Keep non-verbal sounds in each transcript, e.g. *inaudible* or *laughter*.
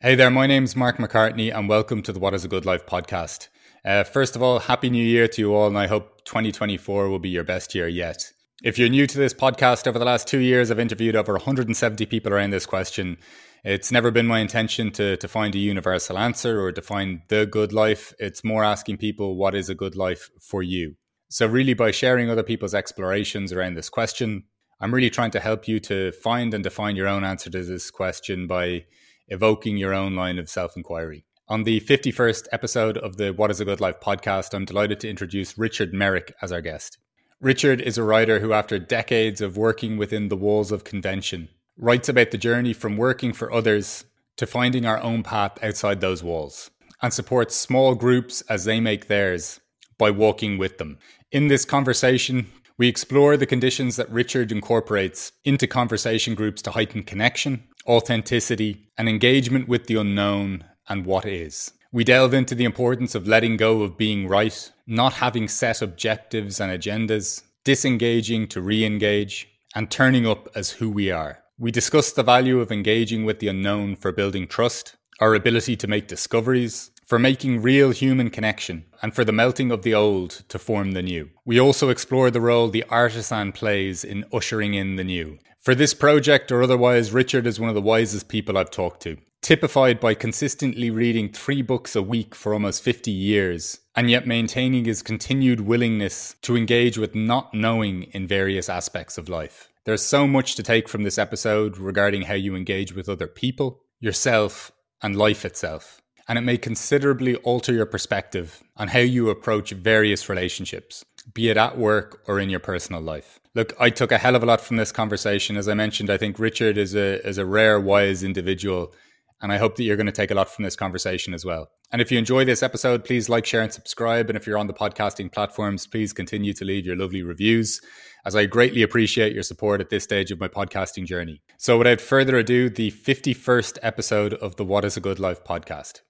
Hey there, my name's Mark McCartney, and welcome to the What is a Good Life podcast. Uh, first of all, Happy New Year to you all, and I hope 2024 will be your best year yet. If you're new to this podcast, over the last two years, I've interviewed over 170 people around this question. It's never been my intention to, to find a universal answer or define the good life. It's more asking people, what is a good life for you? So, really, by sharing other people's explorations around this question, I'm really trying to help you to find and define your own answer to this question by evoking your own line of self inquiry. On the 51st episode of the What is a Good Life podcast, I'm delighted to introduce Richard Merrick as our guest. Richard is a writer who, after decades of working within the walls of convention, writes about the journey from working for others to finding our own path outside those walls and supports small groups as they make theirs by walking with them. In this conversation, we explore the conditions that Richard incorporates into conversation groups to heighten connection, authenticity, and engagement with the unknown and what is. We delve into the importance of letting go of being right, not having set objectives and agendas, disengaging to re engage, and turning up as who we are. We discuss the value of engaging with the unknown for building trust, our ability to make discoveries, for making real human connection, and for the melting of the old to form the new. We also explore the role the artisan plays in ushering in the new. For this project or otherwise, Richard is one of the wisest people I've talked to. Typified by consistently reading three books a week for almost 50 years, and yet maintaining his continued willingness to engage with not knowing in various aspects of life. There's so much to take from this episode regarding how you engage with other people, yourself, and life itself and it may considerably alter your perspective on how you approach various relationships, be it at work or in your personal life. Look, I took a hell of a lot from this conversation. As I mentioned, I think Richard is a is a rare, wise individual, and I hope that you're going to take a lot from this conversation as well. And if you enjoy this episode, please like, share, and subscribe. And if you're on the podcasting platforms, please continue to leave your lovely reviews, as I greatly appreciate your support at this stage of my podcasting journey. So, without further ado, the 51st episode of the What is a Good Life podcast.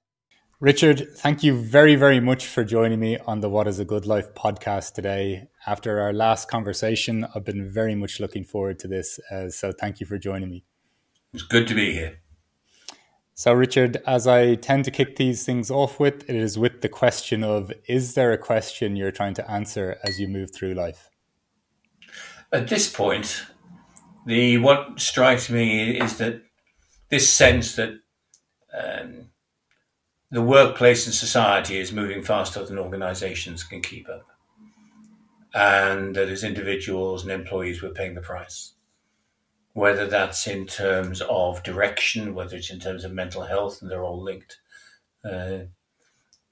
Richard, thank you very, very much for joining me on the What is a Good Life podcast today. After our last conversation, I've been very much looking forward to this. Uh, so thank you for joining me. It's good to be here. So, Richard, as I tend to kick these things off with, it is with the question of Is there a question you're trying to answer as you move through life? At this point, the what strikes me is that this sense that um, the workplace and society is moving faster than organizations can keep up. And that as individuals and employees, we're paying the price. Whether that's in terms of direction, whether it's in terms of mental health, and they're all linked. Uh,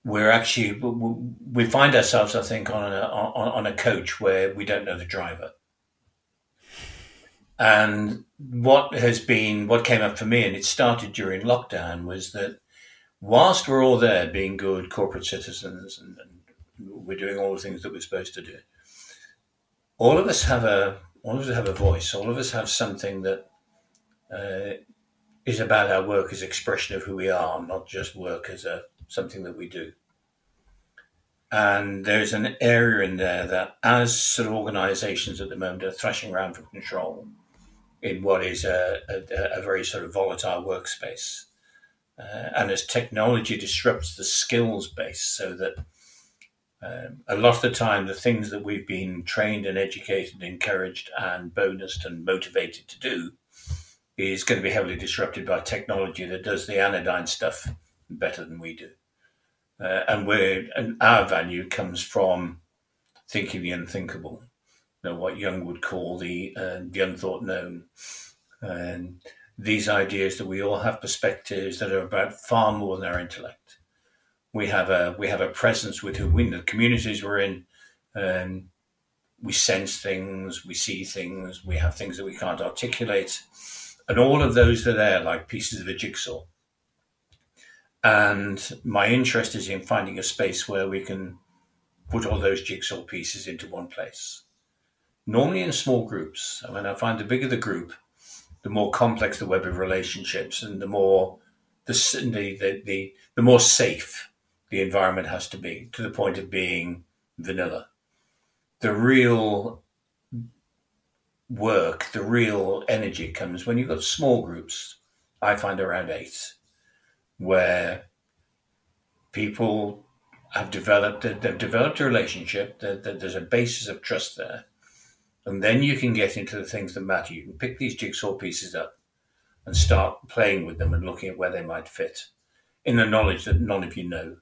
we're actually, we find ourselves, I think, on a, on, on a coach where we don't know the driver. And what has been, what came up for me, and it started during lockdown, was that whilst we're all there being good corporate citizens and, and, we're doing all the things that we're supposed to do, all of us have a all of us have a voice. All of us have something that uh, is about our work as expression of who we are, not just work as a something that we do. And there's an area in there that, as sort of organisations at the moment are thrashing around for control in what is a, a, a very sort of volatile workspace, uh, and as technology disrupts the skills base so that um, a lot of the time the things that we've been trained and educated encouraged and bonused and motivated to do is going to be heavily disrupted by technology that does the anodyne stuff better than we do. Uh, and where and our value comes from thinking the unthinkable you know, what Jung would call the uh, the unthought known and these ideas that we all have perspectives that are about far more than our intellect. We have a we have a presence with who we in the communities we're in. Um, we sense things, we see things, we have things that we can't articulate, and all of those are there like pieces of a jigsaw. And my interest is in finding a space where we can put all those jigsaw pieces into one place. Normally in small groups. I mean, I find the bigger the group, the more complex the web of relationships and the more the, the, the, the more safe the environment has to be to the point of being vanilla. The real work, the real energy comes when you've got small groups. I find around eight, where people have developed they've developed a relationship that, that there's a basis of trust there and then you can get into the things that matter. You can pick these jigsaw pieces up and start playing with them and looking at where they might fit in the knowledge that none of you know.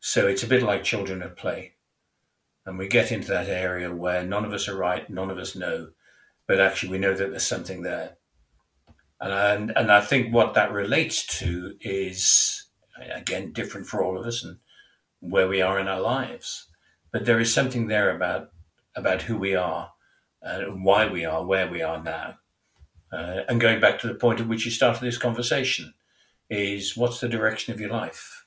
So it's a bit like children at play. And we get into that area where none of us are right none of us know but actually we know that there's something there. And, and, I think what that relates to is, again, different for all of us and where we are in our lives. But there is something there about, about who we are and why we are where we are now. Uh, and going back to the point at which you started this conversation, is what's the direction of your life?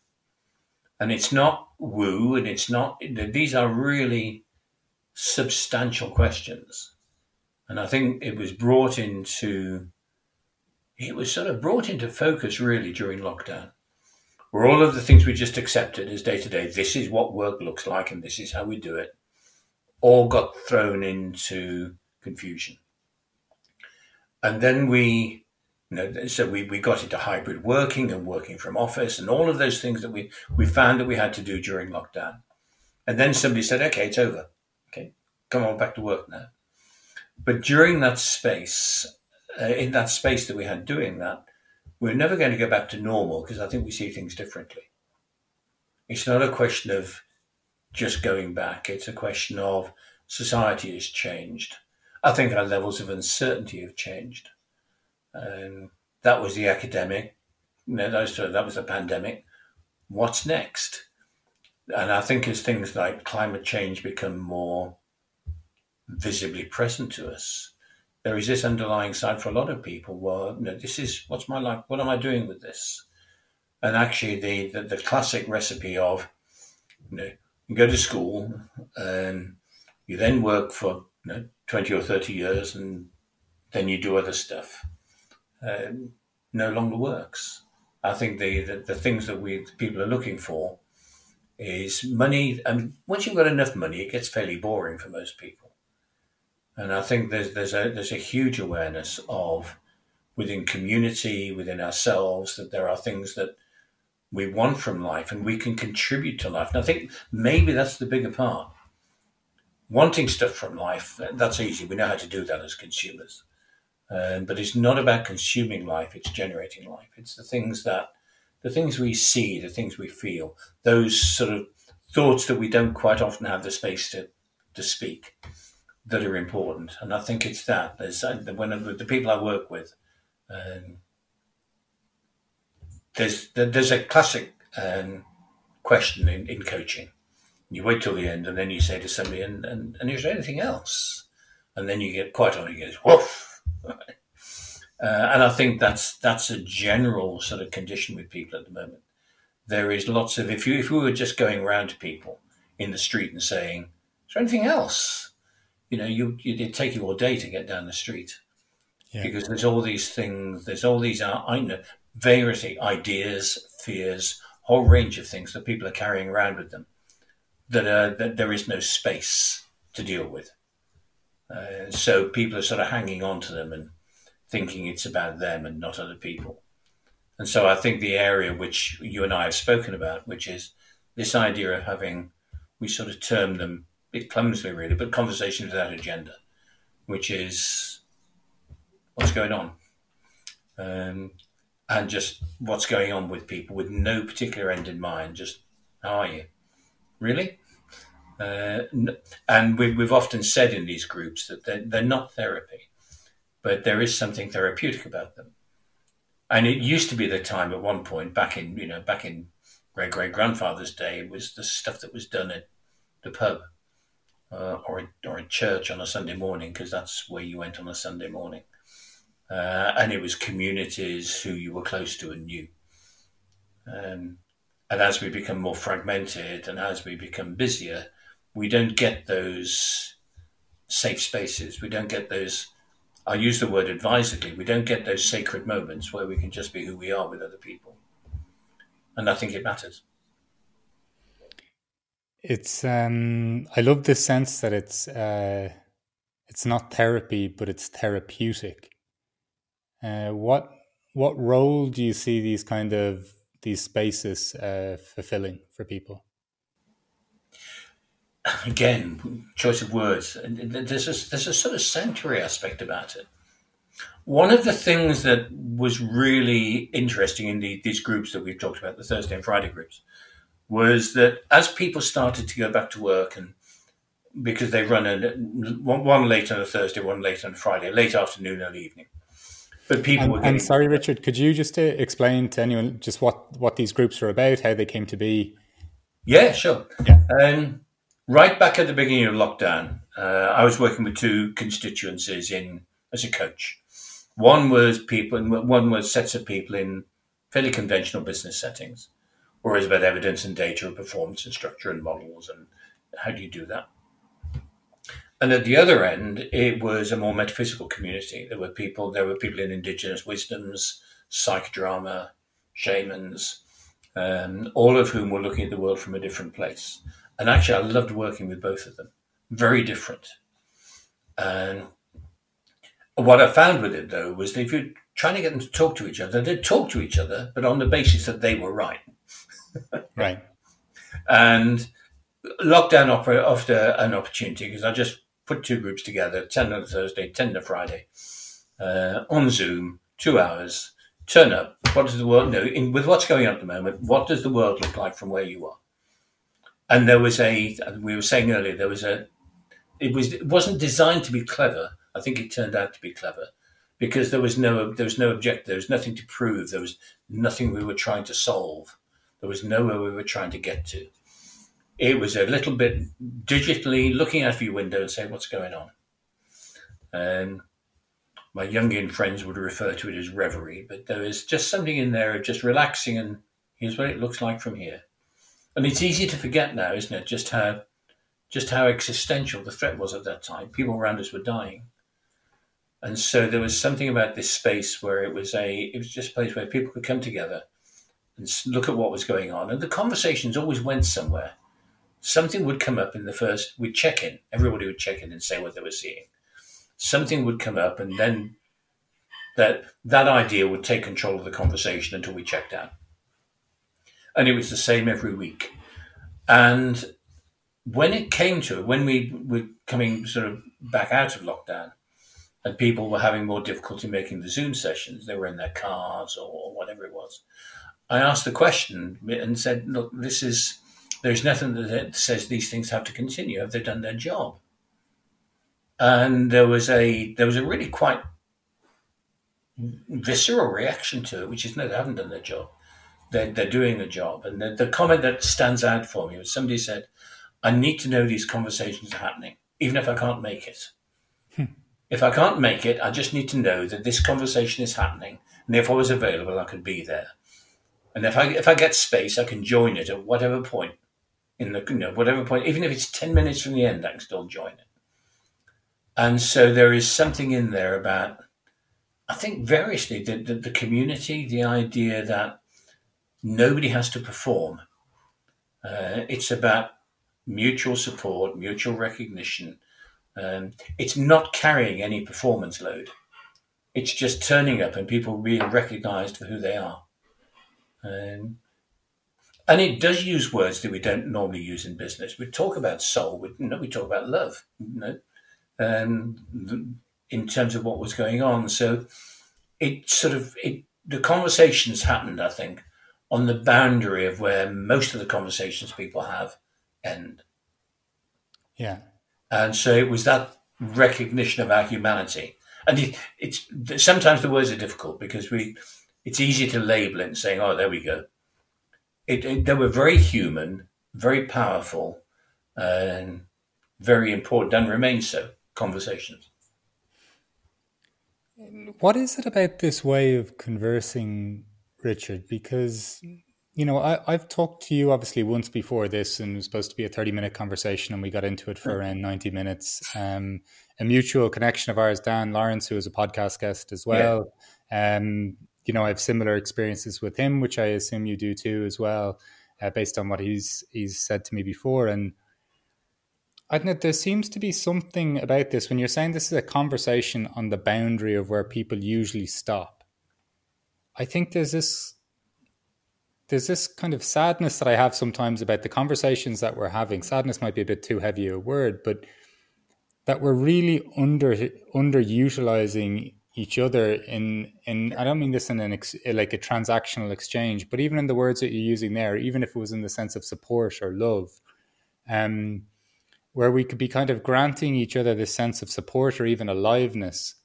And it's not woo, and it's not, these are really substantial questions. And I think it was brought into it was sort of brought into focus really during lockdown. Where all of the things we just accepted as day to day, this is what work looks like and this is how we do it, all got thrown into confusion. And then we, you know, so we, we got into hybrid working and working from office and all of those things that we, we found that we had to do during lockdown. And then somebody said, okay, it's over. Okay, come on back to work now. But during that space, uh, in that space that we had doing that, we're never going to go back to normal because I think we see things differently. It's not a question of just going back, it's a question of society has changed. I think our levels of uncertainty have changed. Um, that was the academic, you know, those, that was the pandemic. What's next? And I think as things like climate change become more visibly present to us, there is this underlying side for a lot of people Well, you know, this is what's my life what am i doing with this and actually the the, the classic recipe of you know go to school and you then work for you know 20 or 30 years and then you do other stuff. Um, no longer works. I think the, the, the things that we people are looking for is money and once you've got enough money it gets fairly boring for most people. And I think there's there's a there's a huge awareness of within community, within ourselves, that there are things that we want from life and we can contribute to life. And I think maybe that's the bigger part. Wanting stuff from life, that's easy. We know how to do that as consumers. Um, but it's not about consuming life, it's generating life. It's the things that, the things we see, the things we feel, those sort of thoughts that we don't quite often have the space to, to speak that are important, and I think it's that. There's uh, when the people I work with, um, there's there's a classic um, question in, in coaching. You wait till the end, and then you say to somebody, "And and, and is there anything else?" And then you get quite on. He goes, "Woof." *laughs* uh, and I think that's that's a general sort of condition with people at the moment. There is lots of if you if we were just going around to people in the street and saying, "Is there anything else?" you know, you, it'd take you all day to get down the street yeah. because there's all these things, there's all these, I know, various ideas, fears, whole range of things that people are carrying around with them that, uh, that there is no space to deal with. Uh, so people are sort of hanging on to them and thinking it's about them and not other people. And so I think the area which you and I have spoken about, which is this idea of having, we sort of term them a bit clumsily really, but conversation without agenda, which is what's going on, um, and just what's going on with people with no particular end in mind. Just how are you, really? Uh, and we, have often said in these groups that they're, they're not therapy, but there is something therapeutic about them. And it used to be the time at one point back in you know back in great great grandfather's day was the stuff that was done at the pub uh, or, or church on a Sunday morning because that's where you went on a Sunday morning. Uh, and it was communities who you were close to and knew. Um, and as we become more fragmented and as we become busier, we don't get those safe spaces. We don't get those, I use the word advisedly, we don't get those sacred moments where we can just be who we are with other people. And I think it matters. It's um I love this sense that it's uh it's not therapy but it's therapeutic. Uh what what role do you see these kind of these spaces uh, fulfilling for people? Again, choice of words. There's a, there's a sort of sanctuary aspect about it. One of the things that was really interesting in the, these groups that we've talked about, the Thursday and Friday groups, was that as people started to go back to work and because they run a, one late on a Thursday, one late on a Friday, late afternoon, early evening. But people and, getting, and sorry, Richard, could you just uh, explain to anyone just what, what these groups are about, how they came to be? Yeah, sure. Yeah. Um, right back at the beginning of lockdown, uh, I was working with two constituencies in as a coach. One was people, and one was sets of people in fairly conventional business settings, whereas about evidence and data and performance and structure and models and how do you do that. And at the other end, it was a more metaphysical community. There were people, there were people in indigenous wisdoms, psychodrama, shamans, um, all of whom were looking at the world from a different place. And actually, I loved working with both of them. Very different. And what I found with it, though, was that if you're trying to get them to talk to each other, they'd talk to each other, but on the basis that they were right. right. *laughs* And lockdown offered an opportunity because I just put two groups together 10 on Thursday, 10 on Friday, uh, on Zoom, two hours, turn up. What does the world know? In, with what's going on at the moment, what does the world look like from where you are? And there was a, we were saying earlier, there was a, it was it wasn't designed to be clever. I think it turned out to be clever because there was no there was no objective, there was nothing to prove, there was nothing we were trying to solve, there was nowhere we were trying to get to it was a little bit digitally looking out of your window and saying what's going on. And my Jungian friends would refer to it as reverie, but there is just something in there of just relaxing and here's what it looks like from here. And it's easy to forget now, isn't it? Just how just how existential the threat was at that time. People around us were dying. And so there was something about this space where it was a it was just a place where people could come together and look at what was going on. And the conversations always went somewhere something would come up in the first, we'd check in, everybody would check in and say what they were seeing. Something would come up, and then that that idea would take control of the conversation until we checked out. And it was the same every week. And when it came to it, when we were coming sort of back out of lockdown, and people were having more difficulty making the Zoom sessions, they were in their cars or whatever it was. I asked the question and said, "Look, this is there's nothing that says these things have to continue. Have they done their job? And there was a there was a really quite visceral reaction to it, which is no, they haven't done their job. They're, they're doing the job. And the, the comment that stands out for me was somebody said, I need to know these conversations are happening, even if I can't make it. Hmm. If I can't make it, I just need to know that this conversation is happening. And if I was available, I could be there. And if I, if I get space, I can join it at whatever point in the you know whatever point, even if it's ten minutes from the end, I can still join it. And so there is something in there about, I think variously the, the, the community, the idea that nobody has to perform. Uh, it's about mutual support, mutual recognition. Um, it's not carrying any performance load. It's just turning up and people being recognised for who they are. Um, and it does use words that we don't normally use in business. We talk about soul, we, you know, we talk about love, you know, um, in terms of what was going on. So it sort of it the conversations happened, I think, on the boundary of where most of the conversations people have end. Yeah, and so it was that recognition of our humanity, and it, it's sometimes the words are difficult because we it's easy to label it and saying, "Oh, there we go." It, it, they were very human, very powerful, and very important, and remain so. Conversations. What is it about this way of conversing, Richard? Because you know, I, have talked to you obviously once before this, and it was supposed to be a thirty-minute conversation, and we got into it for around ninety minutes. Um, a mutual connection of ours, Dan Lawrence, who is a podcast guest as well. Yeah. Um, you know, I have similar experiences with him, which I assume you do too, as well, uh, based on what he's he's said to me before. And I don't know, there seems to be something about this when you're saying this is a conversation on the boundary of where people usually stop. I think there's this there's this kind of sadness that I have sometimes about the conversations that we're having. Sadness might be a bit too heavy a word, but that we're really under underutilizing each other in in I don't mean this in an ex, like a transactional exchange, but even in the words that you're using there, even if it was in the sense of support or love, um, where we could be kind of granting each other this sense of support or even aliveness,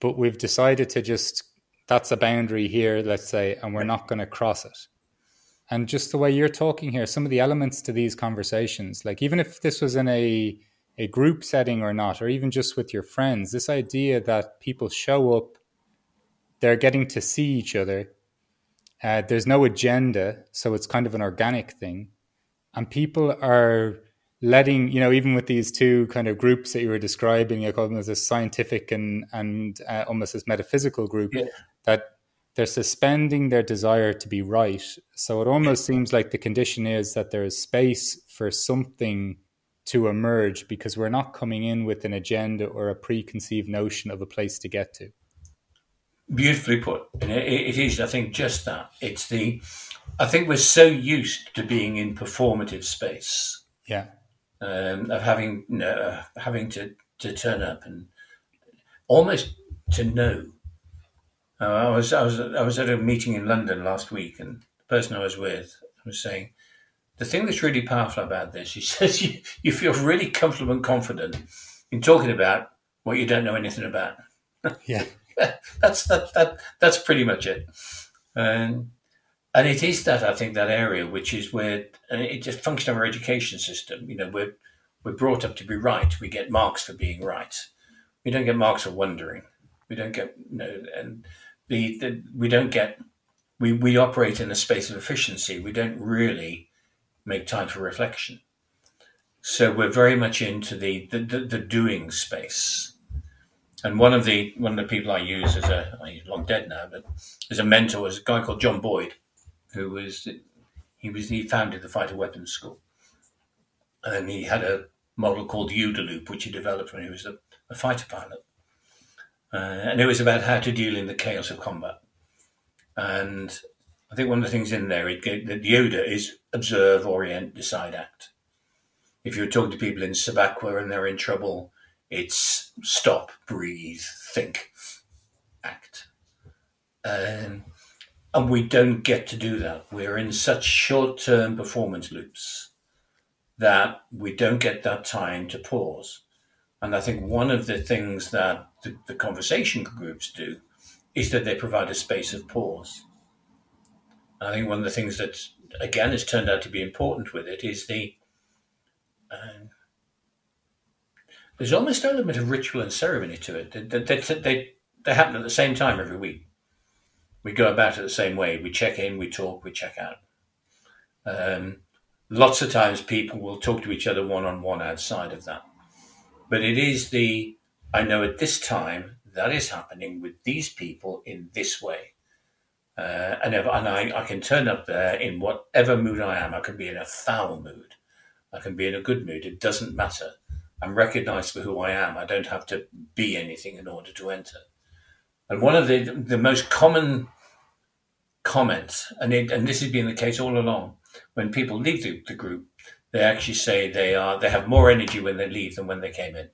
but we've decided to just that's a boundary here, let's say, and we're not going to cross it. And just the way you're talking here, some of the elements to these conversations, like even if this was in a a group setting or not, or even just with your friends, this idea that people show up, they're getting to see each other. Uh, there's no agenda, so it's kind of an organic thing, and people are letting you know even with these two kind of groups that you were describing, I call them as a scientific and and uh, almost as metaphysical group, yeah that they're suspending their desire to be right. So it almost seems like the condition is that there is space for something to emerge because we're not coming in with an agenda or a preconceived notion of a place to get to. Beautifully put. And it, it is, I think, just that. It's the, I think we're so used to being in performative space. Yeah. Um, of having, you know, having to, to turn up and almost to know uh, I was I was I was at a meeting in London last week, and the person I was with was saying the thing that's really powerful about this. He says *laughs* you, you feel really comfortable and confident in talking about what you don't know anything about. *laughs* Yeah, that's that that that's pretty much it. And and it is that I think that area which is where and it just function of our education system. You know, we're we're brought up to be right. We get marks for being right. We don't get marks for wondering. We don't get you know, and the, the we don't get we, we operate in a space of efficiency. We don't really make time for reflection. So we're very much into the, the, the, the doing space. And one of the one of the people I use as a he's long dead now, but as a mentor was a guy called John Boyd, who was he was he founded the fighter weapons school, and he had a model called OODA loop, which he developed when he was a, a fighter pilot. Uh, and it was about how to deal in the chaos of combat. And I think one of the things in there, it, the, OODA is observe, orient, decide, act. If you're talking to people in Sabakwa and they're in trouble, it's stop, breathe, think, act. Um, and we don't get to do that. We're in such short term performance loops that we don't get that time to pause. And I think one of the things that the, the conversation groups do is that they provide a space of pause. I think one of the things that, again, has turned out to be important with it is the. Um, there's almost an element of ritual and ceremony to it. They, they, they, they happen at the same time every week. We go about it the same way. We check in, we talk, we check out. Um, lots of times people will talk to each other one on one outside of that. But it is the, I know at this time that is happening with these people in this way. Uh, and if, and I, I can turn up there in whatever mood I am. I can be in a foul mood. I can be in a good mood. It doesn't matter. I'm recognized for who I am. I don't have to be anything in order to enter. And one of the, the most common comments, and, it, and this has been the case all along, when people leave the, the group, they actually say they are they have more energy when they leave than when they came in.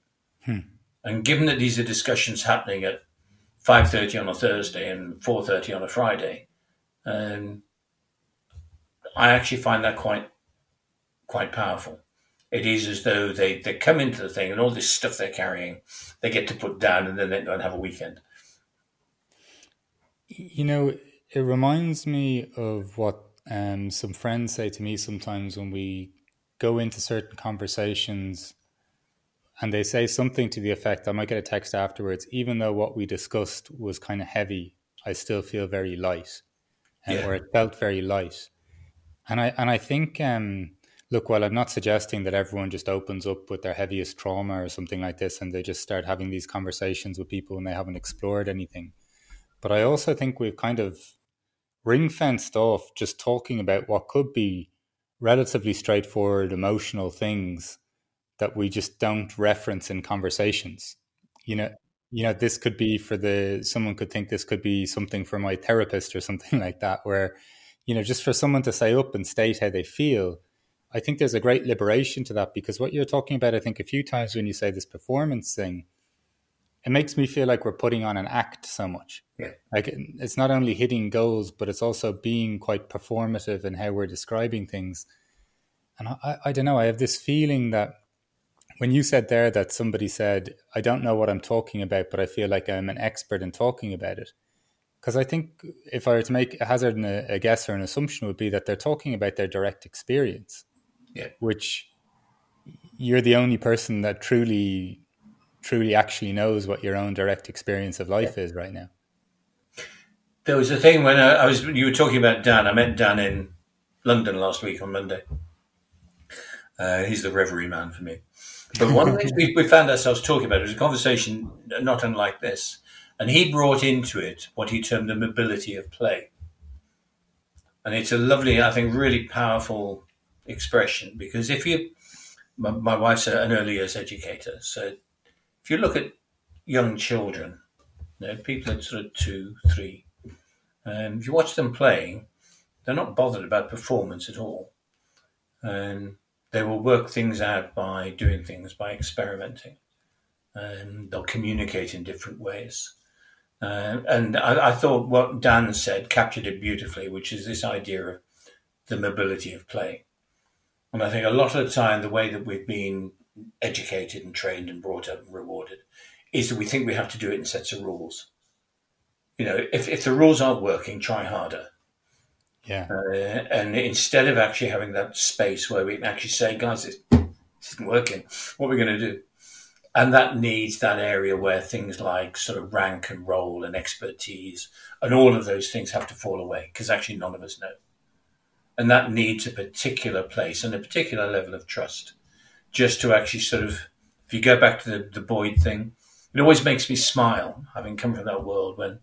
Hmm. And given that these are discussions happening at five thirty on a Thursday and four thirty on a Friday, um, I actually find that quite quite powerful. It is as though they, they come into the thing and all this stuff they're carrying, they get to put down and then they don't have a weekend. You know, it reminds me of what um, some friends say to me sometimes when we go into certain conversations and they say something to the effect I might get a text afterwards, even though what we discussed was kind of heavy, I still feel very light. And yeah. or it felt very light. And I and I think um, look, while I'm not suggesting that everyone just opens up with their heaviest trauma or something like this and they just start having these conversations with people and they haven't explored anything. But I also think we've kind of ring fenced off just talking about what could be relatively straightforward emotional things that we just don't reference in conversations. You know, you know, this could be for the someone could think this could be something for my therapist or *laughs* something like that, where you know, just for someone to say up and state how they feel, I think there's a great liberation to that because what you're talking about, I think a few times when you say this performance thing, it makes me feel like we're putting on an act so much. Yeah. Like it's not only hitting goals, but it's also being quite performative in how we're describing things. And I, I don't know, I have this feeling that when you said there that somebody said, I don't know what I'm talking about, but I feel like I'm an expert in talking about it. Because I think if I were to make a hazard and a, a guess or an assumption would be that they're talking about their direct experience. Yeah. Which you're the only person that truly truly actually knows what your own direct experience of life yeah. is right now. There was a thing when I, I, was you were talking about Dan. I met Dan in London last week on Monday. Uh, he's the reverie man for me. But one of the things we, we found ourselves talking about was a conversation not unlike this, and he brought into it what he termed the mobility of play. And it's a lovely, I think, really powerful expression because if you, my, my wife's an early years educator, so if you look at young children, you know, people at sort of two, three, um, if you watch them playing, they're not bothered about performance at all. And they will work things out by doing things, by experimenting. And they'll communicate in different ways. Uh, and I, I, thought what Dan said captured it beautifully, which is this idea of the mobility of play. And I think a lot of the time, the way that we've been educated and trained and brought up and rewarded is that we think we have to do it in sets of rules. You know, if, if the rules aren't working, try harder. Yeah. Uh, and instead of actually having that space where we can actually say, guys, this, isn't working, what are we going to do? And that needs that area where things like sort of rank and role and expertise and all of those things have to fall away because actually none of us know. And that needs a particular place and a particular level of trust just to actually sort of, if you go back to the, the Boyd thing, it always makes me smile, having come from that world when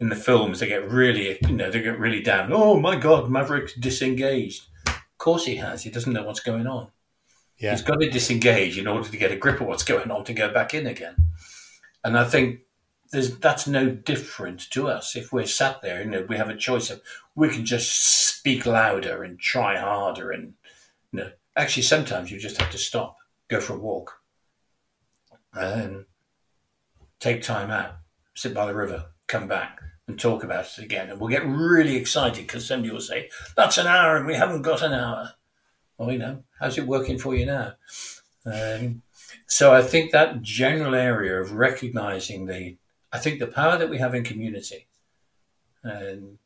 in the films they get really, you know, they get really down. Oh my God, Maverick's disengaged. Of course he has. He doesn't know what's going on. Yeah. He's got to disengage in order to get a grip of what's going on to go back in again. And I think there's, that's no different to us. If we're sat there, you know, we have a choice of we can just speak louder and try harder and you know, actually, sometimes you just have to stop, go for a walk, and take time out, sit by the river, come back and talk about it again. And we'll get really excited because somebody will say, That's an hour and we haven't got an hour. Well, you know, how's it working for you now? Um, so I think that general area of recognizing the, I think the power that we have in community, and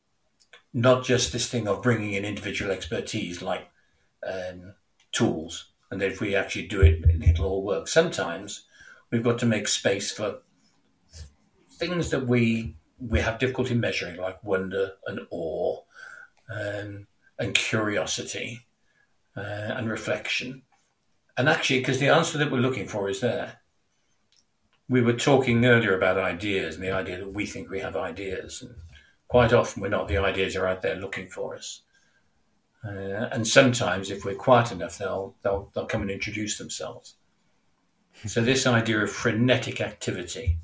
not just this thing of bringing in individual expertise like um, tools, and if we actually do it, it'll all work. Sometimes we've got to make space for things that we we have difficulty measuring, like wonder and awe, um, and curiosity, uh, and reflection. And actually, because the answer that we're looking for is there. We were talking earlier about ideas and the idea that we think we have ideas, and quite often we're not. The ideas are out there looking for us. Uh, and sometimes, if we're quiet enough, they'll, they'll, they'll come and introduce themselves. so, this idea of frenetic activity,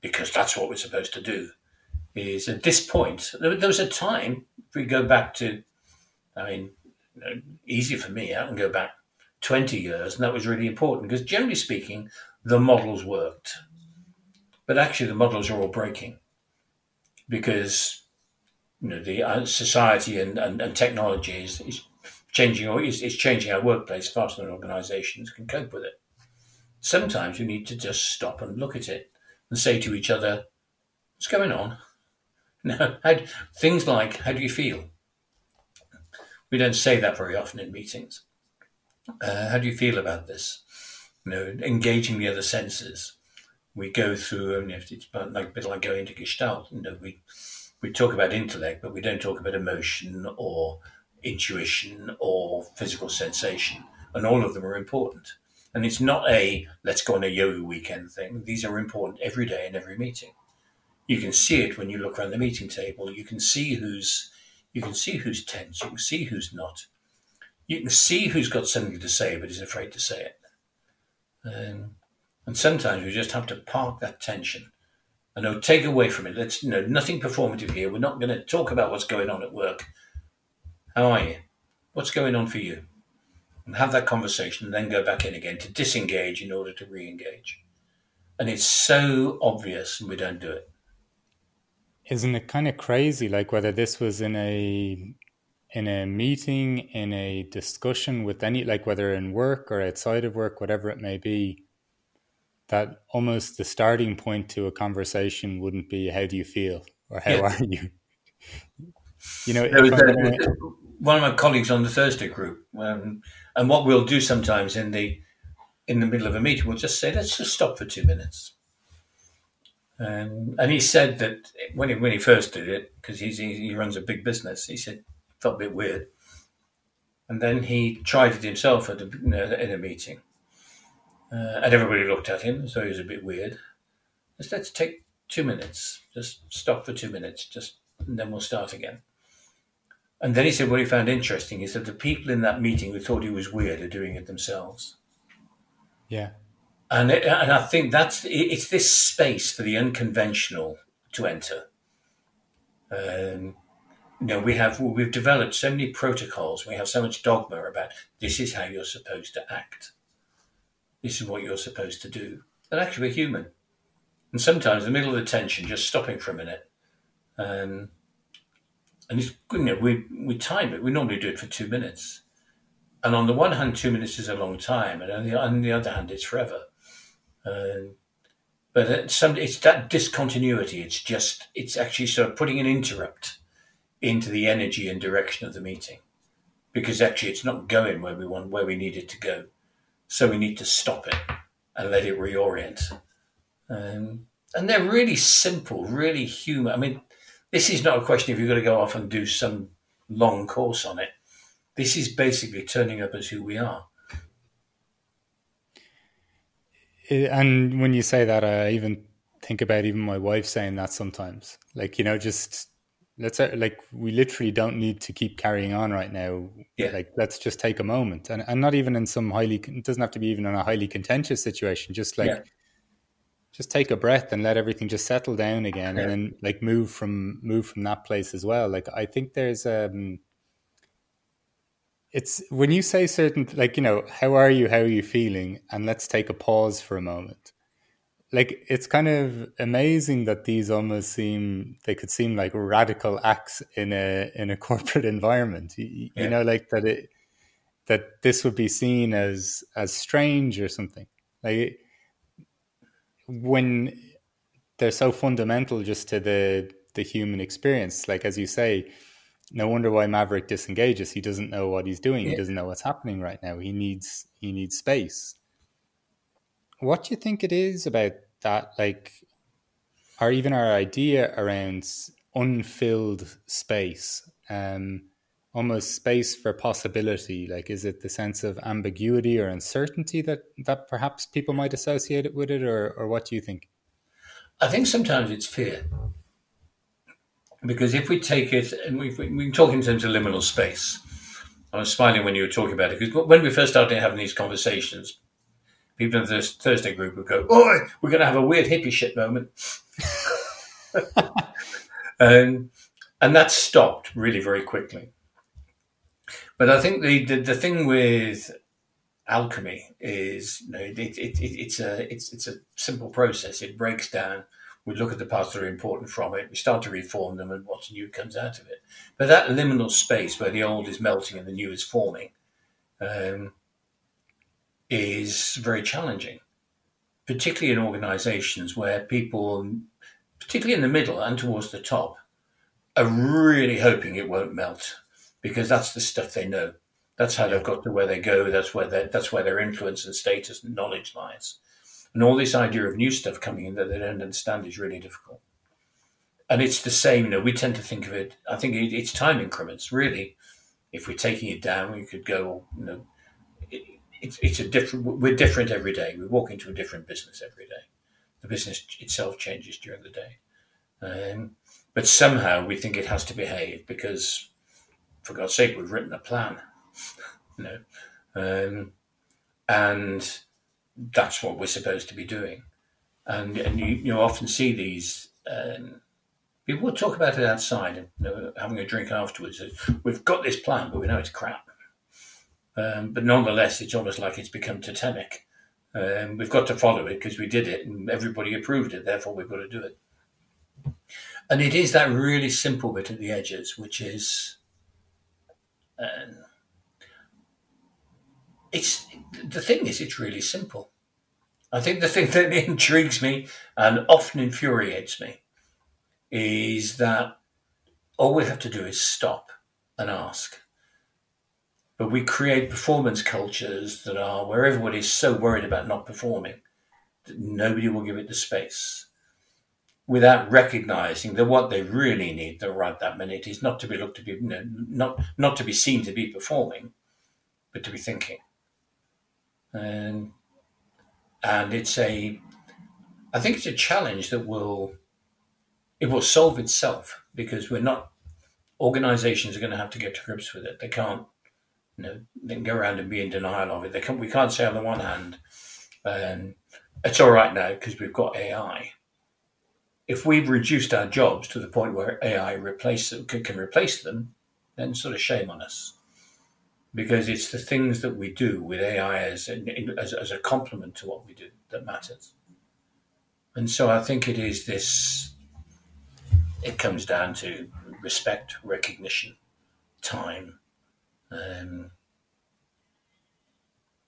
because that's what we're supposed to do, is at this point, there, there was a time, if we go back to, I mean, easy for me, I can go back 20 years, and that was really important because generally speaking, the models worked. But actually, the models are all breaking because you know, the uh, society and, and, and technology is, is changing or is, is changing our workplace faster than organizations can cope with it. Sometimes we need to just stop and look at it and say to each other, what's going on? *laughs* Now, how, things like, how do you feel? We don't say that very often in meetings. Uh, how do you feel about this? You know, engaging the other senses. We go through, and it's like a bit like going to Gestalt. You know, we we talk about intellect, but we don't talk about emotion or intuition or physical sensation. And all of them are important. And it's not a let's go on a yoga weekend thing. These are important every day in every meeting. You can see it when you look around the meeting table. You can see who's you can see who's tense. You can see who's not. You can see who's got something to say but is afraid to say it. Um, and sometimes we just have to park that tension I know, take away from it. Let's, you know, nothing performative here. We're not going to talk about what's going on at work. How are you? What's going on for you? And have that conversation and then go back in again to disengage in order to re engage. And it's so obvious and we don't do it. Isn't it kind of crazy? Like whether this was in a in a meeting, in a discussion with any, like whether in work or outside of work, whatever it may be, that almost the starting point to a conversation wouldn't be how do you feel or how yeah. are you you know gonna... one of my colleagues on the thursday group um, and what we'll do sometimes in the in the middle of a meeting we'll just say let's just stop for two minutes um, and he said that when he when he first did it because he he runs a big business he said felt a bit weird and then he tried it himself at a, in a meeting uh, and everybody looked at him, so he was a bit weird. Just let's take two minutes. Just stop for two minutes, just and then we'll start again. And then he said what he found interesting is that the people in that meeting who thought he was weird are doing it themselves. Yeah. And it, and I think that's it's this space for the unconventional to enter. Um, you know, we have we've developed so many protocols. We have so much dogma about this is how you're supposed to act this is what you're supposed to do. And actually, we're human. And sometimes, in the middle of the tension, just stopping for a minute. Um, and it's, you know, we, we time it. We normally do it for two minutes. And on the one hand, two minutes is a long time. And on the, on the other hand, it's forever. Um, but it's, some, it's that discontinuity. It's just, it's actually sort of putting an interrupt into the energy and direction of the meeting because actually it's not going where we want, where we need it to go. So we need to stop it and let it reorient. Um, and they're really simple, really human. I mean, this is not a question if you've got to go off and do some long course on it. This is basically turning up as who we are. And when you say that, I even think about even my wife saying that sometimes. Like, you know, just let's say, like we literally don't need to keep carrying on right now yeah. like let's just take a moment and, and not even in some highly it doesn't have to be even in a highly contentious situation just like yeah. Just take a breath and let everything just settle down again yeah. and then like move from move from that place as well. Like i think there's um it's when you say certain like you know how are you how are you feeling? And let's take a pause for a moment. Like it's kind of amazing that these almost seem they could seem like radical acts in a in a *laughs* corporate environment. You, yeah. you know like that it that this would be seen as as strange or something. Like when they're so fundamental just to the the human experience like as you say no wonder why maverick disengages. He doesn't know what he's doing. Yeah. he doesn't know what's happening right now. He needs he needs space. What do you think it is about that, like, or even our idea around unfilled space, um, almost space for possibility? Like, is it the sense of ambiguity or uncertainty that that perhaps people might associate it with it, or or what do you think? I think sometimes it's fear. Because if we take it, and we, we talk in terms of liminal space, I was smiling when you were talking about it because when we first started having these conversations, people in the Thursday group would go, "Oh, we're going to have a weird hippie shit moment," *laughs* um, and that stopped really very quickly. But I think the, the, the thing with alchemy is you know, it, it, it, it's a it's it's a simple process. It breaks down. We look at the parts that are important from it. We start to reform them, and what's new comes out of it. But that liminal space where the old is melting and the new is forming, um, is very challenging, particularly in organizations where people, particularly in the middle and towards the top, are really hoping it won't melt because that's the stuff they know. That's how they've got to where they go. That's where that's where their influence and status and knowledge lies. And all this idea of new stuff coming in that they don't understand is really difficult. And it's the same. You know, we tend to think of it. I think it's time increments. Really, if we're taking it down, we could go. You know, it's, it's a different, we're different every day. We walk into a different business every day. The business itself changes during the day. Um, but somehow we think it has to behave because, for God's sake, we've written a plan. *laughs* you know, um, and that's what we're supposed to be doing. and and you you often see these. Um, people will talk about it outside and you know, having a drink afterwards. We've got this plan, but we know it's crap. Um, but nonetheless, it's almost like it's become totemic. Um, we've got to follow it because we did it and everybody approved it. Therefore, we've got to do it. And it is that really simple bit at the edges, which is um, it's the thing is it's really simple. I think the thing *laughs* that intrigues me and often infuriates me is that all we have to do is stop and ask. But we create performance cultures that are where everybody's so worried about not performing that nobody will give it the space without recognizing that what they really need the right that minute is not to be looked to be you know, not not to be seen to be performing, but to be thinking. And and it's a I think it's a challenge that will it will solve itself because we're not organizations are going to have to get to grips with it. They can't you know they can go around and be in denial of it. They can we can't say on the one hand um, it's all right now because we've got AI if we've reduced our jobs to the point where AI replace can, replace them, then sort of shame on us. Because it's the things that we do with AI as, as, as a complement to what we do that matters. And so I think it is this, it comes down to respect, recognition, time, um,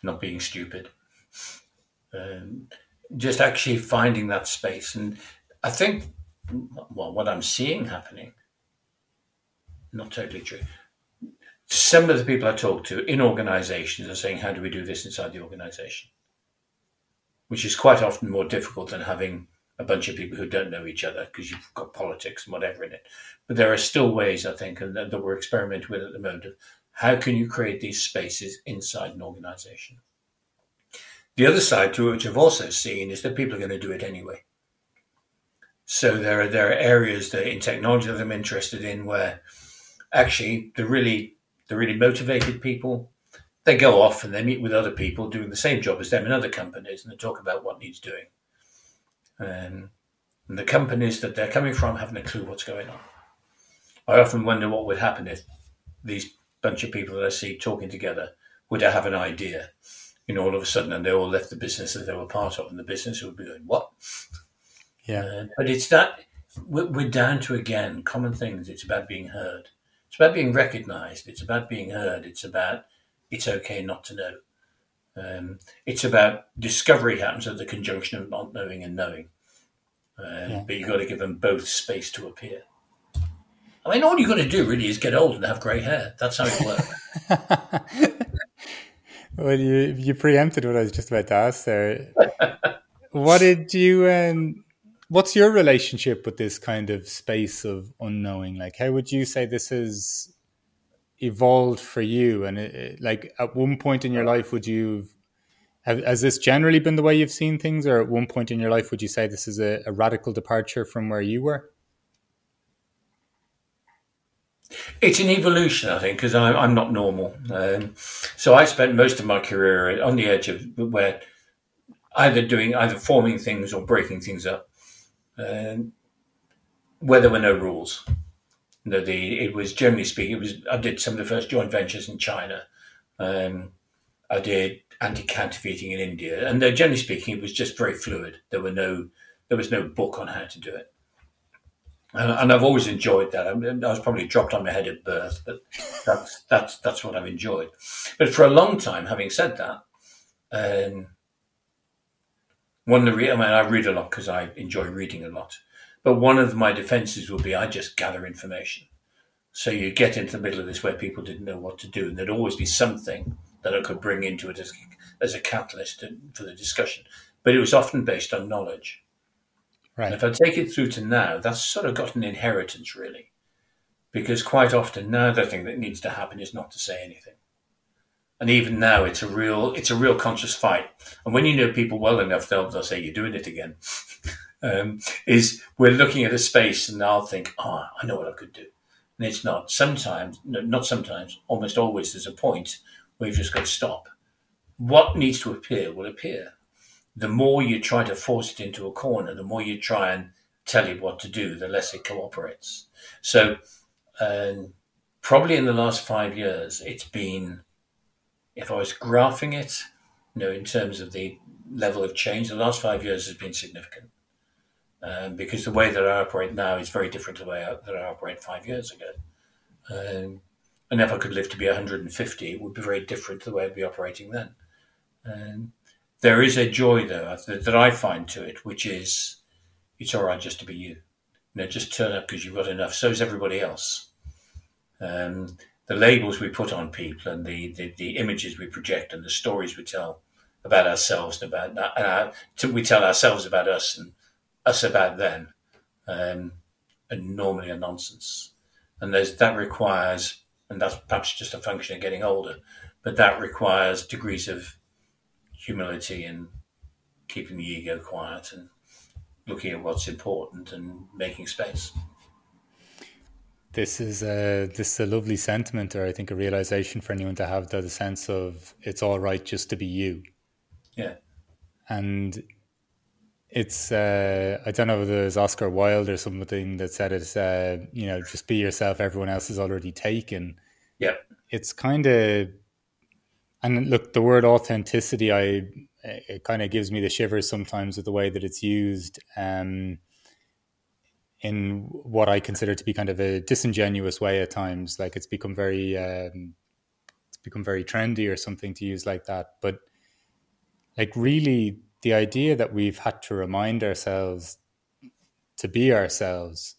not being stupid. Um, just actually finding that space. And I think, well, what I'm seeing happening, not totally true. Some of the people I talk to in organizations are saying, How do we do this inside the organization? Which is quite often more difficult than having a bunch of people who don't know each other because you've got politics and whatever in it. But there are still ways, I think, and that we're experimenting with at the moment of how can you create these spaces inside an organization? The other side to which I've also seen, is that people are going to do it anyway. So there are there are areas that in technology that I'm interested in where actually the really the really motivated people they go off and they meet with other people doing the same job as them in other companies and they talk about what needs doing. Um, and the companies that they're coming from haven't a clue what's going on. I often wonder what would happen if these bunch of people that I see talking together would have an idea, you know, all of a sudden, and they all left the business that they were part of, and the business would be going, "What? Yeah. Uh, but it's that we're down to again common things. It's about being heard. It's about being recognised. It's about being heard. It's about it's okay not to know. Um, it's about discovery happens at the conjunction of not knowing and knowing. Um, yeah. But you've got to give them both space to appear. I mean, all you've got to do really is get old and have grey hair. That's how it works. *laughs* well, you you preempted what I was just about to ask there. *laughs* what did you um, what's your relationship with this kind of space of unknowing? Like, how would you say this has evolved for you? And it, it, like, at one point in your life, would you have has this generally been the way you've seen things, or at one point in your life, would you say this is a, a radical departure from where you were? It's an evolution, I think, because I'm not normal. Um, so I spent most of my career on the edge of where either doing either forming things or breaking things up um, where there were no rules. You the it was generally speaking, it was I did some of the first joint ventures in China. Um, I did anti-counterfeiting in India, and generally speaking, it was just very fluid. There were no there was no book on how to do it, and, and I've always enjoyed that. I, I, was probably dropped on my head at birth, but that's that's that's what I've enjoyed. But for a long time, having said that, um, one of the re- I mean, I read a lot because I enjoy reading a lot. But one of my defenses would be I just gather information. So you get into the middle of this where people didn't know what to do, and there'd always be something that I could bring into it as, as a catalyst for the discussion. But it was often based on knowledge. Right. And if I take it through to now, that's sort of got an inheritance, really. Because quite often now the thing that needs to happen is not to say anything and even now it's a real it's a real conscious fight. And when you know people well enough they'll, they'll say you're doing it again. *laughs* Um, is we're looking at a space and i'll think oh i know what i could do. And it's not. Sometimes no, not sometimes almost always there's a point where you've just got to stop. What needs to appear will appear. The more you try to force it into a corner, the more you try and tell it what to do, the less it cooperates. So, um, probably in the last five years, it's been, if I was graphing it, you know, in terms of the level of change, the last five years has been significant. Um, because the way that I operate now is very different to the way I, that I operated five years ago. Um, and if I could live to be 150, it would be very different to the way I'd be operating then. Um, there is a joy though that I find to it, which is it's all right just to be you. You know, just turn up because you've got enough. So is everybody else. Um, the labels we put on people and the, the, the, images we project and the stories we tell about ourselves and about uh, we tell ourselves about us and us about them, um, and normally a nonsense. And there's that requires, and that's perhaps just a function of getting older, but that requires degrees of humility and keeping the ego quiet and looking at what's important and making space. This is a this is a lovely sentiment, or I think a realization for anyone to have the sense of it's all right just to be you. Yeah, and it's uh, I don't know if there's Oscar Wilde or something that said it's uh, you know just be yourself. Everyone else is already taken. Yeah, it's kind of and look the word authenticity. I it kind of gives me the shivers sometimes with the way that it's used. Um, in what I consider to be kind of a disingenuous way at times. Like it's become very, um, it's become very trendy or something to use like that. But like really, the idea that we've had to remind ourselves to be ourselves,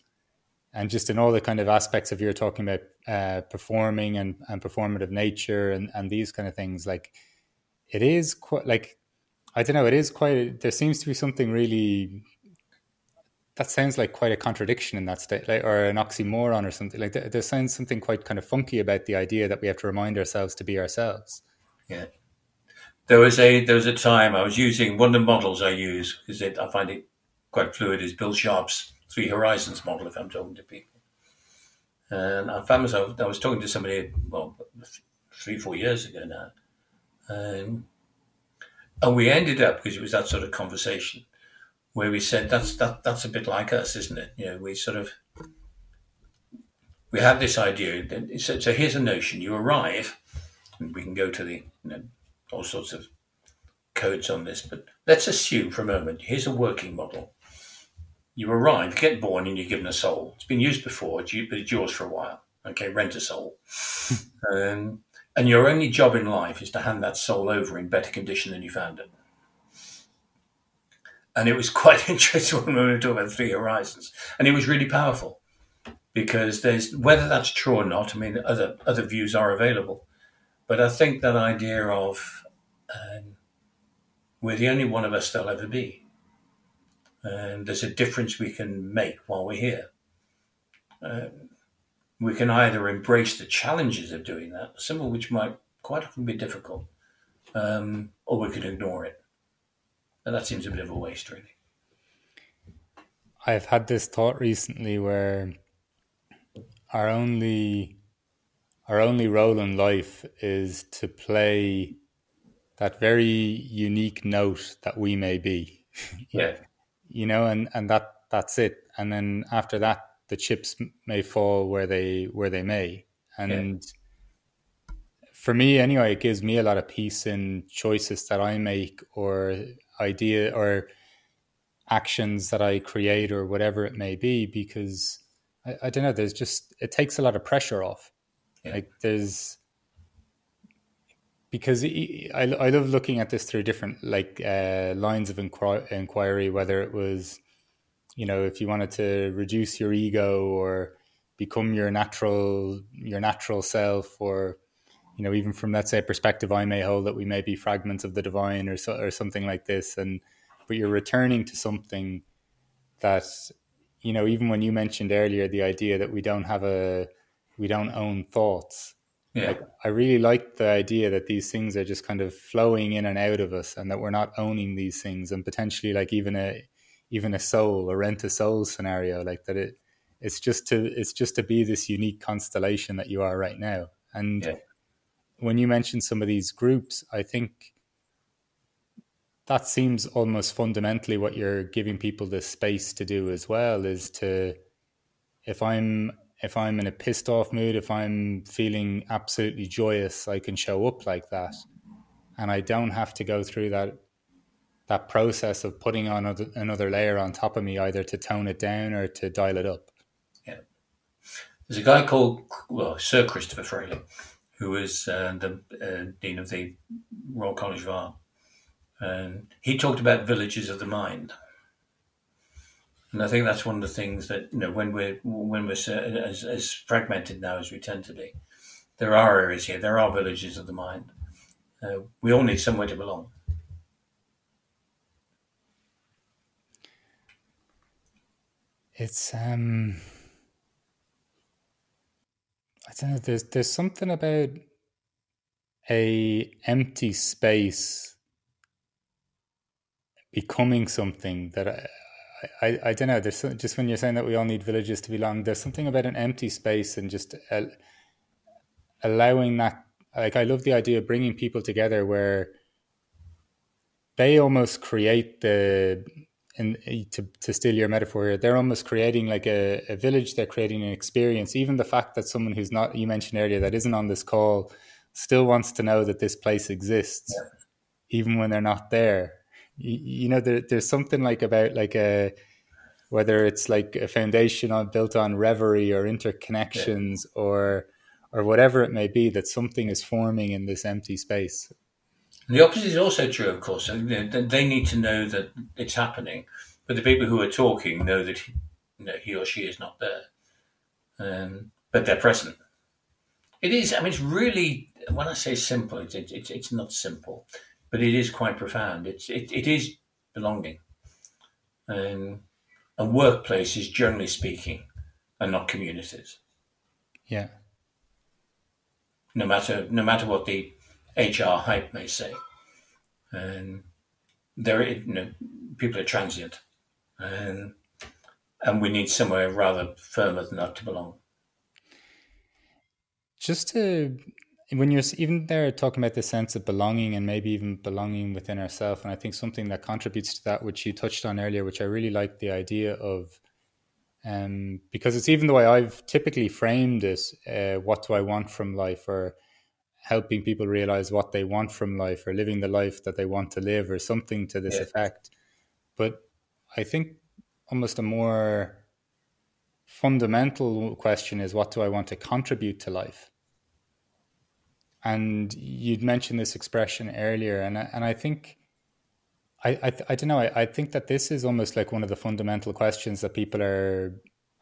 and just in all the kind of aspects of you're talking about uh, performing and, and performative nature and and these kind of things, like it is quite like I don't know, it is quite. There seems to be something really that sounds like quite a contradiction in that state, like, or an oxymoron or something. Like there, there sounds something quite kind of funky about the idea that we have to remind ourselves to be ourselves. Yeah, there was a there was a time I was using one of the models I use because it I find it quite fluid. Is Bill Sharpe's Three Horizons model. If I'm talking to people, and I found myself I was talking to somebody well three four years ago now, and and we ended up because it was that sort of conversation where we said that's that that's a bit like us, isn't it? You know, we sort of we have this idea. That, so, so here's a notion: you arrive, and we can go to the you know, all sorts of codes on this, but let's assume for a moment. Here's a working model. You arrive, get born, and you're given a soul. It's been used before, but it's yours for a while. Okay, rent a soul. *laughs* um, and your only job in life is to hand that soul over in better condition than you found it. And it was *laughs* quite interesting when we were talking about Three Horizons. And it was really powerful because there's, whether that's true or not, I mean, other, other views are available. But I think that idea of um, we're the only one of us there'll ever be. And there's a difference we can make while we're here. Um, we can either embrace the challenges of doing that, some of which might quite often be difficult, um, or we can ignore it. And that seems a bit of a waste, really. I've had this thought recently where our only our only role in life is to play that very unique note that we may be. *laughs* Yeah. you know, and, and that that's it. And then after that the chips may fall where they where they may. And yeah for me anyway it gives me a lot of peace in choices that i make or idea or actions that I create or whatever it may be because I, I don't know there's just it takes a lot of pressure off yeah. like there's because I, I love looking at this through different like uh, lines of inqu- inquiry whether it was you know if you wanted to reduce your ego or become your natural your natural self or you know, even from let's say a perspective I may hold that we may be fragments of the divine or so, or something like this, and but you're returning to something that you know, even when you mentioned earlier the idea that we don't have a we don't own thoughts. Yeah. Like, I really like the idea that these things are just kind of flowing in and out of us, and that we're not owning these things, and potentially like even a even a soul, a rent a soul scenario, like that. It it's just to it's just to be this unique constellation that you are right now, and. Yeah when you mentioned some of these groups, I think that seems almost fundamentally what you're giving people the space to do as well is to if i'm if i'm in a pissed off mood if i'm feeling absolutely joyous i can show up like that. And i don't have to go through that that process of putting on another layer on top of me either to tone it down or to dial it up. Yeah. There's a guy called well sir christopher frayling who was uh, the uh, dean of the royal college of art and he talked about villages of the mind. And I think that's one of the things that you know when we're when we're as, as fragmented now as we tend to be, there are areas here. There are villages of the mind. Uh, we all need somewhere to belong. It's um, don't know. There's there's something about a empty space becoming something that I, I, I don't know. There's just when you're saying that we all need villages to belong, there's something about an empty space and just uh, allowing that. Like I love the idea of bringing people together where they almost create the and eh, to, to steal your metaphor here, they're almost creating like a, a village. They're creating an experience. Even the fact that someone who's not, you mentioned earlier, that isn't on this call, still wants to know that this place exists, yeah. even when they're not there you, you know there, there's something like about like a whether it's like a foundation on built on reverie or interconnections yeah. or or whatever it may be that something is forming in this empty space the opposite is also true of course they need to know that it's happening but the people who are talking know that he, you know, he or she is not there um, but they're present it is i mean it's really when i say simple it's, it's, it's not simple but it is quite profound. It's it, it is belonging, um, and workplaces, generally speaking, are not communities. Yeah. No matter no matter what the HR hype may say, and there you know, people are transient, and and we need somewhere rather firmer than that to belong. Just to when you're even there talking about the sense of belonging and maybe even belonging within ourselves, and I think something that contributes to that, which you touched on earlier, which I really like the idea of, um, because it's even the way I've typically framed it. Uh, what do I want from life, or helping people realize what they want from life, or living the life that they want to live, or something to this yeah. effect. But I think almost a more fundamental question is, what do I want to contribute to life? And you'd mentioned this expression earlier, and I, and I think I I, I don't know. I, I think that this is almost like one of the fundamental questions that people are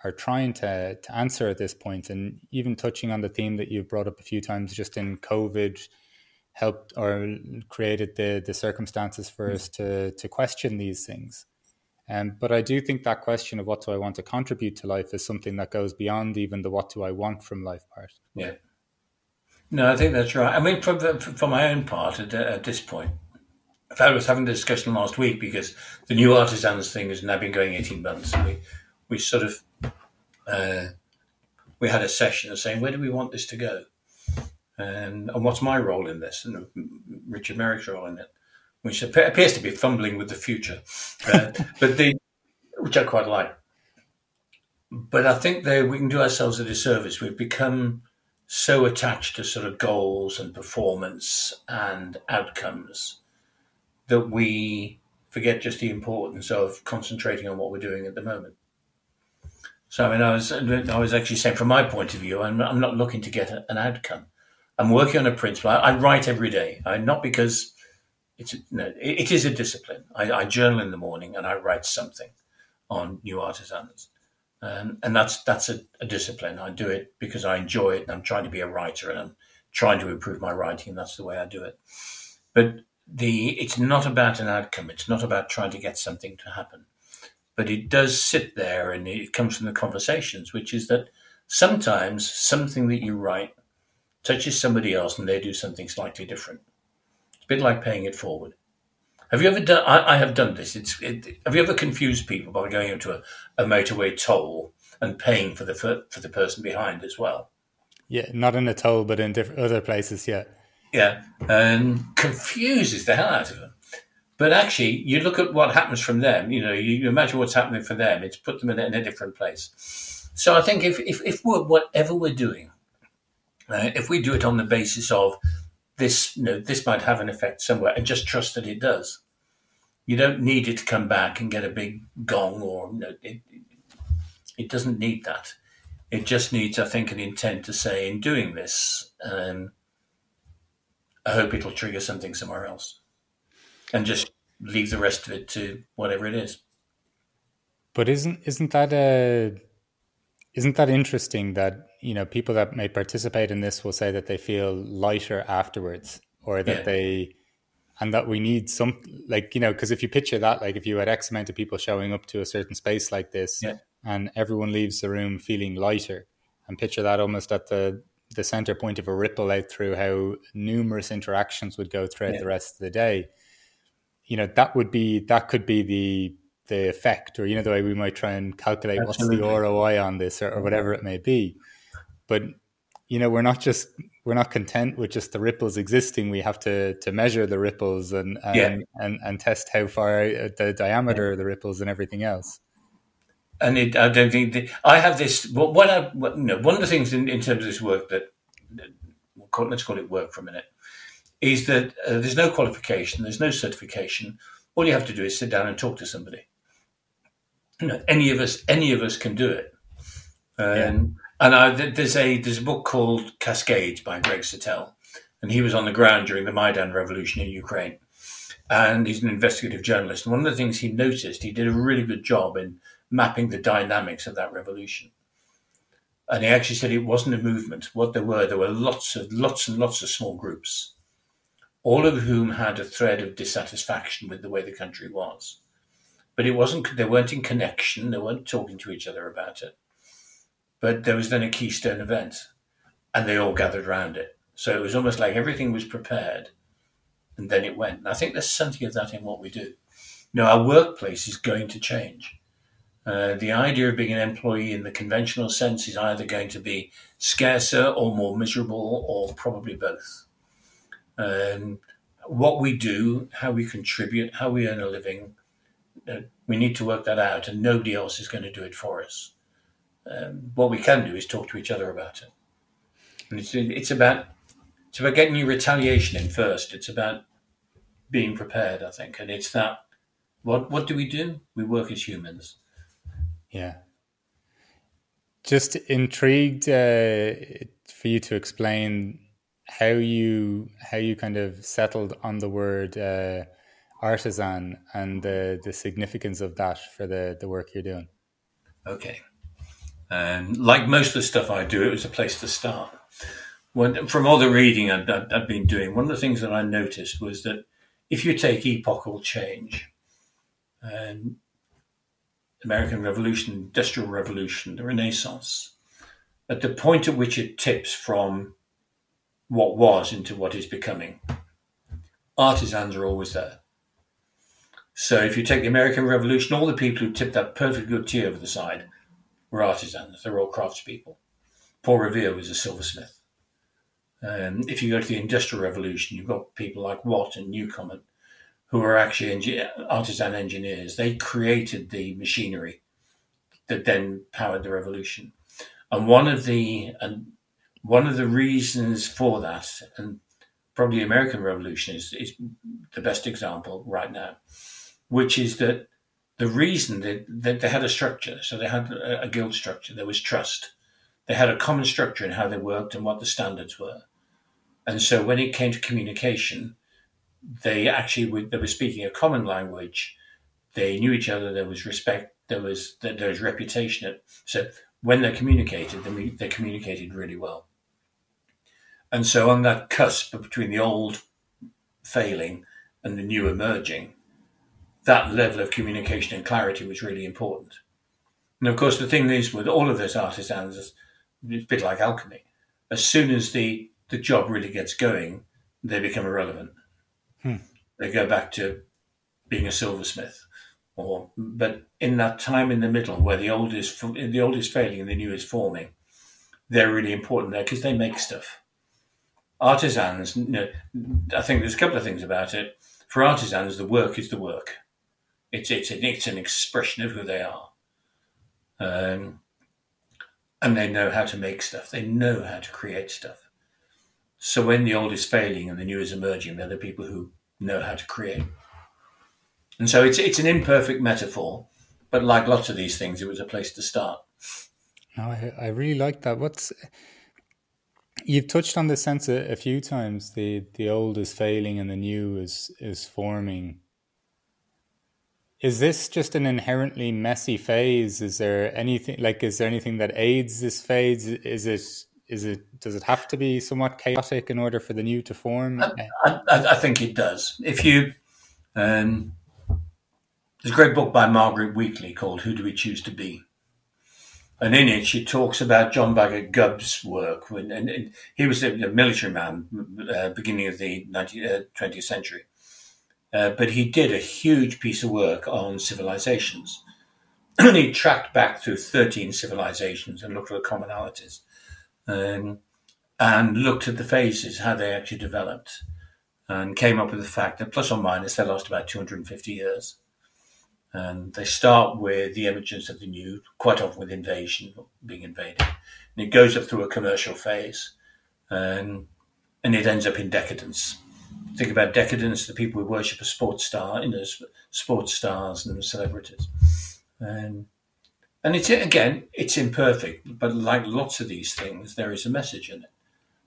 are trying to to answer at this point, and even touching on the theme that you've brought up a few times, just in COVID, helped or created the the circumstances for us to to question these things. Um, but I do think that question of what do I want to contribute to life is something that goes beyond even the what do I want from life part. Yeah. No, I think that's right. I mean, for, for my own part, at, at this point, I was having the discussion last week because the new artisans thing has now been going 18 months. And we, we sort of, uh, we had a session of saying, where do we want this to go? And, and what's my role in this? And Richard Merrick's role in it, which appears to be fumbling with the future. Uh, *laughs* but the, which I quite like. But I think that we can do ourselves a disservice. We've become so attached to sort of goals and performance and outcomes that we forget just the importance of concentrating on what we're doing at the moment. So I mean, I was I was actually saying from my point of view, I'm, I'm not looking to get a, an outcome. I'm working on a principle. I, I write every day, I, not because it's no, it, it is a discipline. I, I journal in the morning and I write something on new artisans. Um, and that's that's a, a, discipline. I do it because I enjoy it, and I'm trying to be a writer, and I'm trying to improve my writing, and that's the way I do it. But the it's not about an outcome. It's not about trying to get something to happen, but it does sit there, and it comes from the conversations, which is that sometimes something that you write touches somebody else, and they do something slightly different. It's a bit like paying it forward. Have you ever done? I, I have done this. It's. It, have you ever confused people by going into a, a motorway toll and paying for the for, for the person behind as well? Yeah, not in a toll, but in different other places. Yeah. Yeah, and confuses the hell out of them. But actually, you look at what happens from them. You know, you, imagine what's happening for them. It's put them in, in a different place. So I think if if, if we're, whatever we're doing, uh, if we do it on the basis of this, you know, this might have an effect somewhere, and just trust that it does. You don't need it to come back and get a big gong, or you know, it, it doesn't need that. It just needs, I think, an intent to say, in doing this, um, I hope it'll trigger something somewhere else, and just leave the rest of it to whatever it is. But isn't isn't that a isn't that interesting that you know people that may participate in this will say that they feel lighter afterwards, or that yeah. they and that we need some like you know because if you picture that like if you had X amount of people showing up to a certain space like this, yeah. and everyone leaves the room feeling lighter, and picture that almost at the the center point of a ripple out through how numerous interactions would go throughout yeah. the rest of the day you know that would be that could be the the effect or you know the way we might try and calculate Absolutely. what's the roi on this or, or whatever it may be but you know we're not just we're not content with just the ripples existing we have to to measure the ripples and and yeah. and, and, test how far uh, the diameter of the ripples and everything else and it, I don't think the, I have this. What, I, what, you know, one of the things in, in terms of this work that let's call it work for a minute is that uh, there's no qualification, there's no certification. All you have to do is sit down and talk to somebody. You know, any of us, any of us can do it. Um, yeah. And I, there's a there's a book called Cascades by Greg Satell, and he was on the ground during the Maidan revolution in Ukraine, and he's an investigative journalist. And one of the things he noticed, he did a really good job in mapping the dynamics of that revolution. And he actually said it wasn't a movement. What there were, there were lots of lots and lots of small groups, all of whom had a thread of dissatisfaction with the way the country was. But it wasn't. They weren't in connection. They weren't talking to each other about it. But there was then a keystone event, and they all gathered around it. So it was almost like everything was prepared, and then it went. And I think there's something of that in what we do. Know, our workplace is going to change uh, the idea of being an employee in the conventional sense is either going to be scarcer or more miserable, or probably both. Um, what we do, how we contribute, how we earn a living, uh, we need to work that out, and nobody else is going to do it for us. Um, what we can do is talk to each other about it, and it's it's about it's about getting your retaliation in first. It's about being prepared, I think, and it's that. What what do we do? We work as humans yeah. Just intrigued uh, for you to explain how you how you kind of settled on the word uh, artisan and the the significance of that for the the work you're doing. Okay, and like most of the stuff I do, it was a place to start. When, from all the reading i have been doing, one of the things that I noticed was that if you take epochal change, and American Revolution, Industrial Revolution, the Renaissance, at the point at which it tips from what was into what is becoming, artisans are always there. So if you take the American Revolution, all the people who tipped that perfect good tea over the side were artisans. They're all craftspeople. Paul Revere was a silversmith. Um, if you go to the Industrial Revolution, you've got people like Watt and Newcomen who were actually artisan engineers. They created the machinery that then powered the revolution. And one of the and one of the reasons for that, and probably the American Revolution is, is the best example right now, which is that the reason that, that they had a structure, so they had a, a guild structure, there was trust. They had a common structure in how they worked and what the standards were. And so when it came to communication, they actually were, they were speaking a common language. They knew each other. There was respect. There was there was reputation. So when they communicated, they, they communicated really well. And so on that cusp between the old failing and the new emerging, that level of communication and clarity was really important. And of course, the thing is with all of those artisans, it's a bit like alchemy. As soon as the, the job really gets going, they become irrelevant. Hmm. They go back to being a silversmith, or but in that time in the middle where the old is the old is failing and the new is forming, they're really important there because they make stuff. Artisans, you know, I think there's a couple of things about it. For artisans, the work is the work. It's it's an, it's an expression of who they are, um, and they know how to make stuff. They know how to create stuff. So when the old is failing and the new is emerging, they're the people who know how to create. And so it's it's an imperfect metaphor, but like lots of these things, it was a place to start. No, I, I really like that. What's you've touched on this sense a, a, few times. The the old is failing and the new is is forming. Is this just an inherently messy phase? Is there anything like is there anything that aids this phase? Is it is it does it have to be somewhat chaotic in order for the new to form? I, I, I think it does. If you um, there's a great book by Margaret Wheatley called "Who Do We Choose to Be," and in it she talks about John Bagot Glubb's work when and, and he was a, a military man uh, beginning of the 19, uh, 20th century. Uh, but he did a huge piece of work on civilizations. *clears throat* He tracked back through 13 civilizations and looked at the commonalities um, and looked at the phases how they actually developed and came up with the fact that plus or minus they lost about 250 years and they start with the emergence of the new, quite often with invasion, being invaded. And it goes up through a commercial phase, and and it ends up in decadence. Think about decadence, the people who worship a sports star, you know, sports stars and celebrities. And, and it's, again, it's imperfect, but like lots of these things, there is a message in it.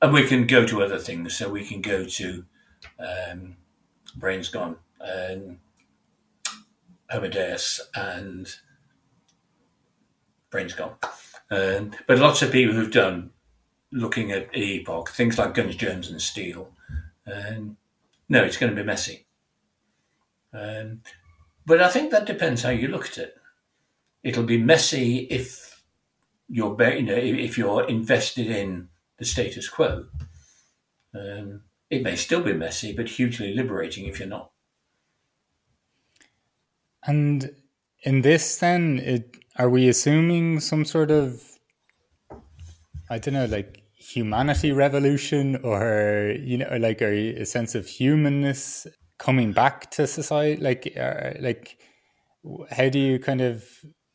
And we can go to other things. So we can go to um, Brains Gone. and Homo Deus and Brains Gone. Um, but lots of people who've done looking at epoch, things like Guns, Germs, and Steel. Um, no, it's going to be messy. Um, but I think that depends how you look at it. It'll be messy if you're, you know, if you're invested in the status quo. Um, it may still be messy, but hugely liberating if you're not. And in this, then, it, are we assuming some sort of, I don't know, like humanity revolution, or you know, like a, a sense of humanness coming back to society? Like, uh, like, how do you kind of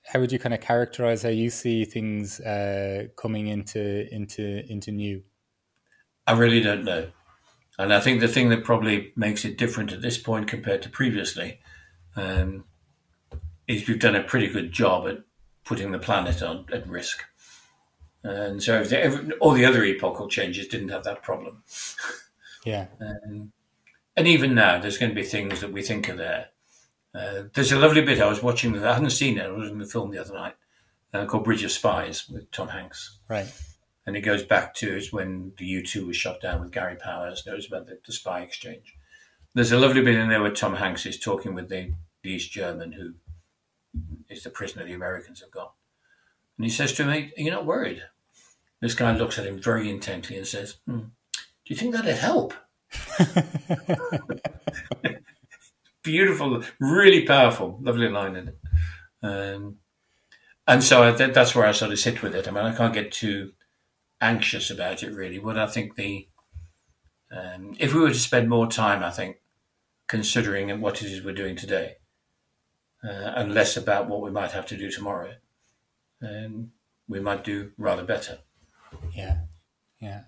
how would you kind of characterize how you see things uh, coming into into into new? I really don't know, and I think the thing that probably makes it different at this point compared to previously um, is we've done a pretty good job at putting the planet on at risk. And so every, all the other epochal changes didn't have that problem. *laughs* Yeah. Um, and even now, there's going to be things that we think are there. Uh, there's a lovely bit I was watching, that I hadn't seen it, I was in the film the other night, uh, called Bridge of Spies with Tom Hanks. Right. And it goes back to when the U 2 was shot down with Gary Powers. It was about the, the spy exchange. There's a lovely bit in there where Tom Hanks is talking with the, the East German who is the prisoner the Americans have got. And he says to me, Are you not worried? This guy looks at him very intently and says, hmm, Do you think that'd help? *laughs* Beautiful, really powerful, lovely line in it. Um, and so I, that's where I sort of sit with it. I mean, I can't get too anxious about it really, but I think the um, if we were to spend more time, I think, considering what it is we're doing today, uh, and less about what we might have to do tomorrow, um, we might do rather better. Yeah, yeah.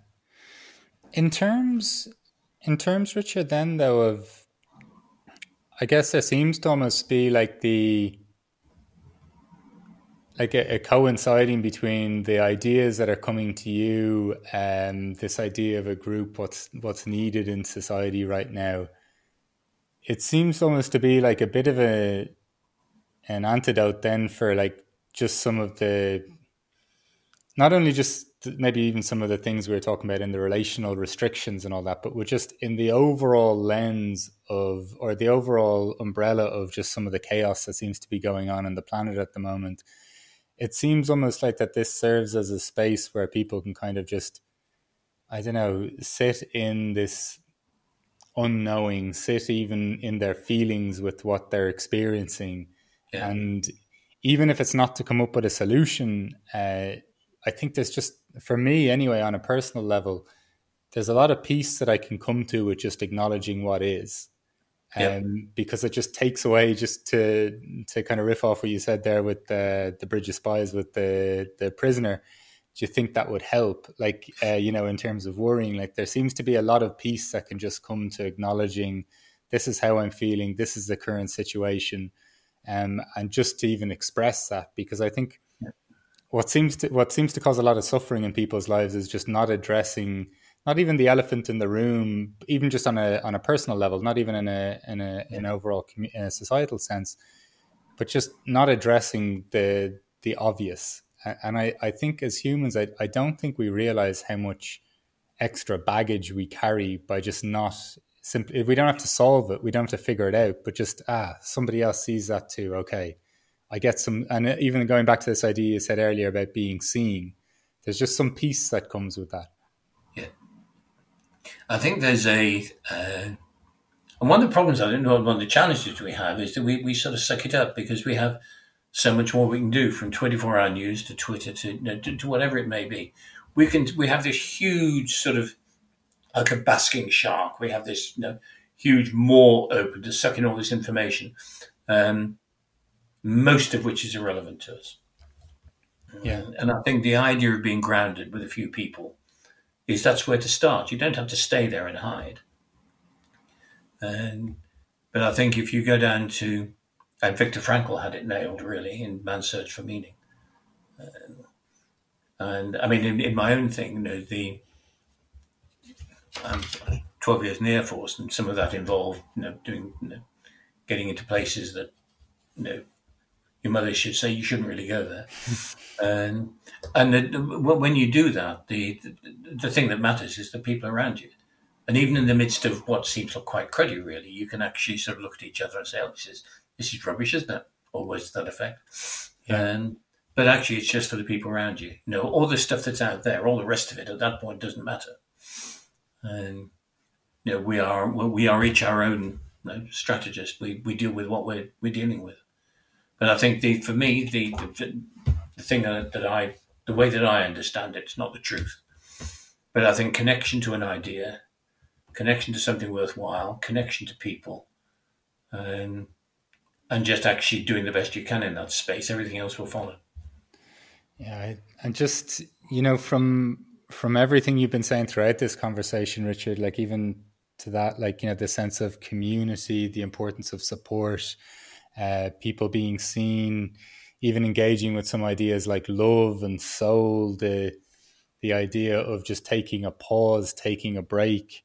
In terms, in terms, Richard, then though of, I guess there seems to almost be like the, like a, a coinciding between the ideas that are coming to you and this idea of a group, what's what's needed in society right now. It seems almost to be like a bit of a an antidote then for like just some of the not only just maybe even some of the things we were talking about in the relational restrictions and all that, but we're just in the overall lens of or the overall umbrella of just some of the chaos that seems to be going on in the planet at the moment. It seems almost like that this serves as a space where people can kind of just I don't know, sit in this unknowing, sit even in their feelings with what they're experiencing yeah. And even if it's not to come up with a solution, uh, I think there's just, for me anyway, on a personal level, there's a lot of peace that I can come to with just acknowledging what is. um, because it just takes away just to to kind of riff off what you said there with the the bridge of spies with the the prisoner. Do you think that would help? Like uh, you know in terms of worrying like there seems to be a lot of peace that can just come to acknowledging this is how i'm feeling. This is the current situation um, and just to even express that because i think what seems to what seems to cause a lot of suffering in people's lives is just not addressing not even the elephant in the room, even just on a on a personal level, not even in a in a in an overall in a societal sense, but just not addressing the the obvious. And I, I think as humans, I, I don't think we realize how much extra baggage we carry by just not simply we don't have to solve it, we don't have to figure it out, but just ah, somebody else sees that too. Okay, I get some, and even going back to this idea you said earlier about being seen, there's just some peace that comes with that. Yeah. I think there's a, uh, and one of the problems, I don't know, one of the challenges we have is that we, we sort of suck it up because we have so much more we can do from 24 hour news to Twitter to, you know, to, to, whatever it may be. We can, we have this huge sort of, like a basking shark. We have this you know, huge maw open to suck in all this information, um, most of which is irrelevant to us. Yeah. And I think the idea of being grounded with a few people is that's where to start. You don't have to stay there and hide. And but I think if you go down to and Viktor Frankl had it nailed really in Man's Search for Meaning. and I mean, in, in, my own thing, you know, the I'm 12 years in the Air Force, and some of that involved, you know, doing, you know, getting into places that, you know, your mother should say you shouldn't really go there. *laughs* and and the, when you do that, the, the, the thing that matters is the people around you. And even in the midst of what seems like quite cruddy, really, you can actually sort of look at each other and say, "Oh, this is this is rubbish, isn't it?" Always to that effect. Yeah. And but actually, it's just for the people around you. You know, all the stuff that's out there, all the rest of it, at that point, doesn't matter. And you know, we are we are each our own you know, strategist. We we deal with what we're we're dealing with. But I think the for me the the, the thing that, that I the way that I understand it, it's not the truth. But I think connection to an idea, connection to something worthwhile, connection to people, um, and just actually doing the best you can in that space, everything else will follow. Yeah, and just you know from from everything you've been saying throughout this conversation, Richard, like even to that, like you know, the sense of community, the importance of support, uh, people being seen, even engaging with some ideas like love and soul, the the idea of just taking a pause, taking a break,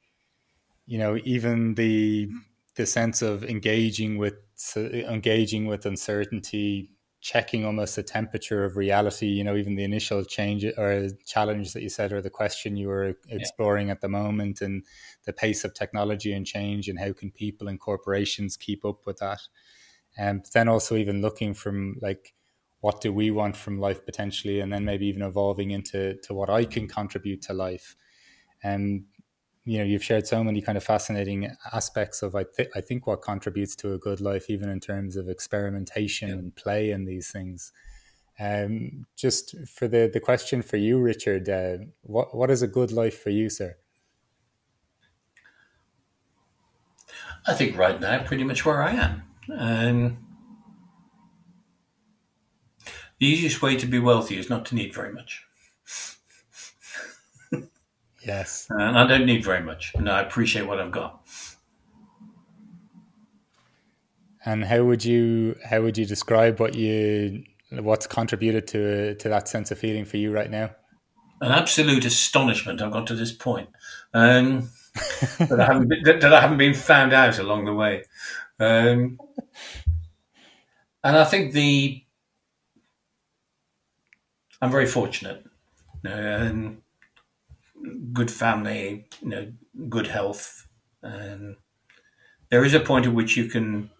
you know, even the the sense of engaging with engaging with uncertainty, checking almost the temperature of reality. You know, even the initial change uh, or challenge that you said, or the question you were exploring yeah. at the moment, and the pace of technology and change, and how can people and corporations keep up with that? Um, and then also even looking from like what do we want from life potentially, and then maybe even evolving into to what I can contribute to life. And you know, you've shared so many kind of fascinating aspects of I, th- I think what contributes to a good life, even in terms of experimentation yeah. and play and these things. Um, just for the the question for you, Richard, uh, what what is a good life for you, sir? I think right now, pretty much where I am. Um, the easiest way to be wealthy is not to need very much. Yes. And I don't need very much, and I appreciate what I've got. And how would you how would you describe what you what's contributed to to that sense of feeling for you right now? An absolute astonishment. I've got to this point, um, *laughs* that I haven't been, that I haven't been found out along the way, um, and I think the I'm very fortunate. Know, good family, you know, good health. And there is a point at which you can,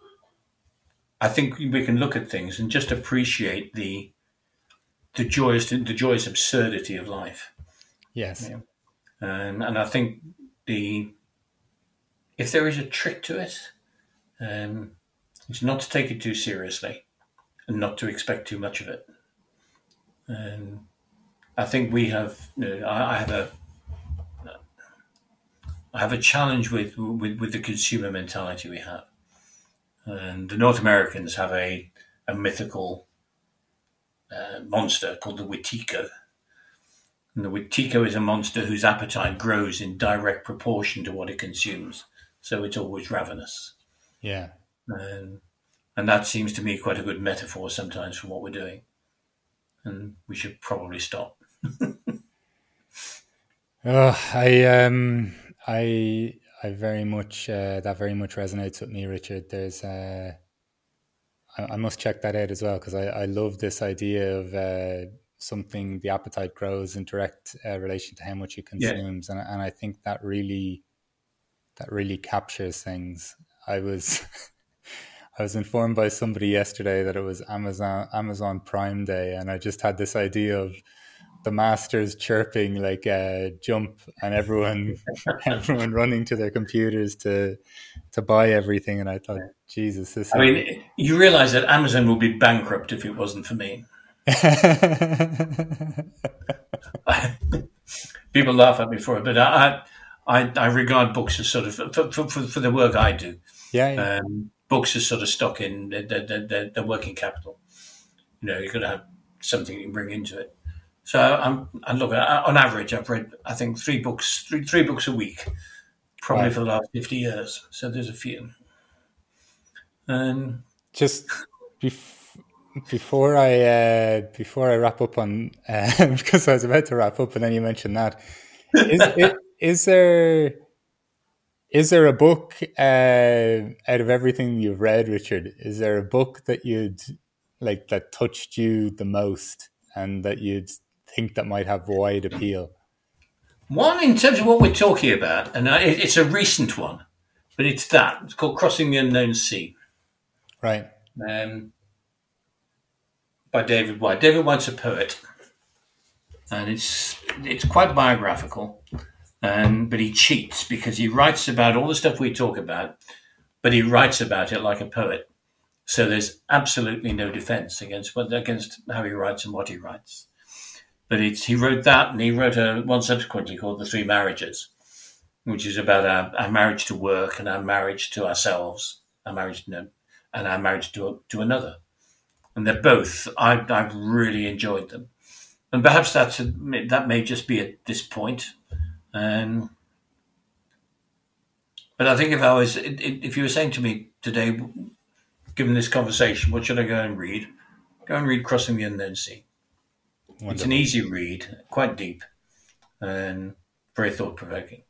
I think we can look at things and just appreciate the the joyous the joyous absurdity of life. Yes. And and I think the if there is a trick to it, um, it's not to take it too seriously and not to expect too much of it. And I think we have, you know, I, I, have a, I have a challenge with, with, with the consumer mentality we have. And the North Americans have a, a mythical uh, monster called the Wetiko. And the Wetiko is a monster whose appetite grows in direct proportion to what it consumes. So it's always ravenous. Yeah. Um, and that seems to me quite a good metaphor sometimes for what we're doing. And we should probably stop. *laughs* oh, I um I I very much uh, that very much resonates with me, Richard. There's uh, I, I must check that out as well because I I love this idea of uh, something the appetite grows in direct uh, relation to how much it consumes, yeah. and and I think that really that really captures things. I was. *laughs* I was informed by somebody yesterday that it was Amazon Amazon Prime Day, and I just had this idea of the masters chirping like a uh, jump and everyone *laughs* everyone running to their computers to to buy everything. And i thought jesus this i mean you realize that amazon would be bankrupt if it wasn't for me. *laughs* People laugh at me for it but i i i regard books as sort of for, for, for the work i do. Yeah, yeah. Um, books are sort of stock in the, the, the, working capital. You know you've got to have something you can bring into it so I'm, and look, on average, I've read I think three books, three three books a week, probably for the last fifty years. So there's a few. Um, just bef- before I uh, before I wrap up on uh, *laughs* because I was about to wrap up, and then you mentioned that. Is, *laughs* it, is there is there a book uh, out of everything you've read, Richard? Is there a book that you'd like that touched you the most, and that you'd think that might have wide appeal? One, in terms of what we're talking about, and it's a recent one, but it's that. It's called Crossing the Unknown Sea. Right. Um, by David Whyte. David Whyte's a poet, and it's it's quite biographical, um, but he cheats because he writes about all the stuff we talk about, but he writes about it like a poet. So there's absolutely no defense against against how he writes and what he writes. But it's, he wrote that, and he wrote a, one subsequently called The Three Marriages, which is about our, our marriage to work and our marriage to ourselves, our marriage to, and our marriage to, to another. And they're both, I, I've really enjoyed them. And perhaps that's a, that may just be at this point. Um, but I think if I was, if you were saying to me today, given this conversation, what should I go and read? Go and read Crossing the Unknown Sea. Wonderful. It's an easy read, quite deep, and very thought provoking.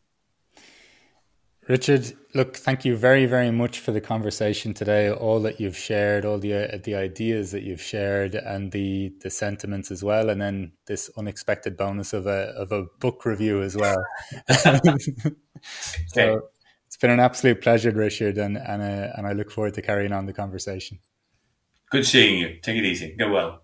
Richard, look, thank you very, very much for the conversation today. All that you've shared, all the uh, the ideas that you've shared, and the the sentiments as well, and then this unexpected bonus of a of a book review as well. *laughs* so it's been an absolute pleasure, Richard, and and uh, and I look forward to carrying on the conversation. Good seeing you. Take it easy. Go well.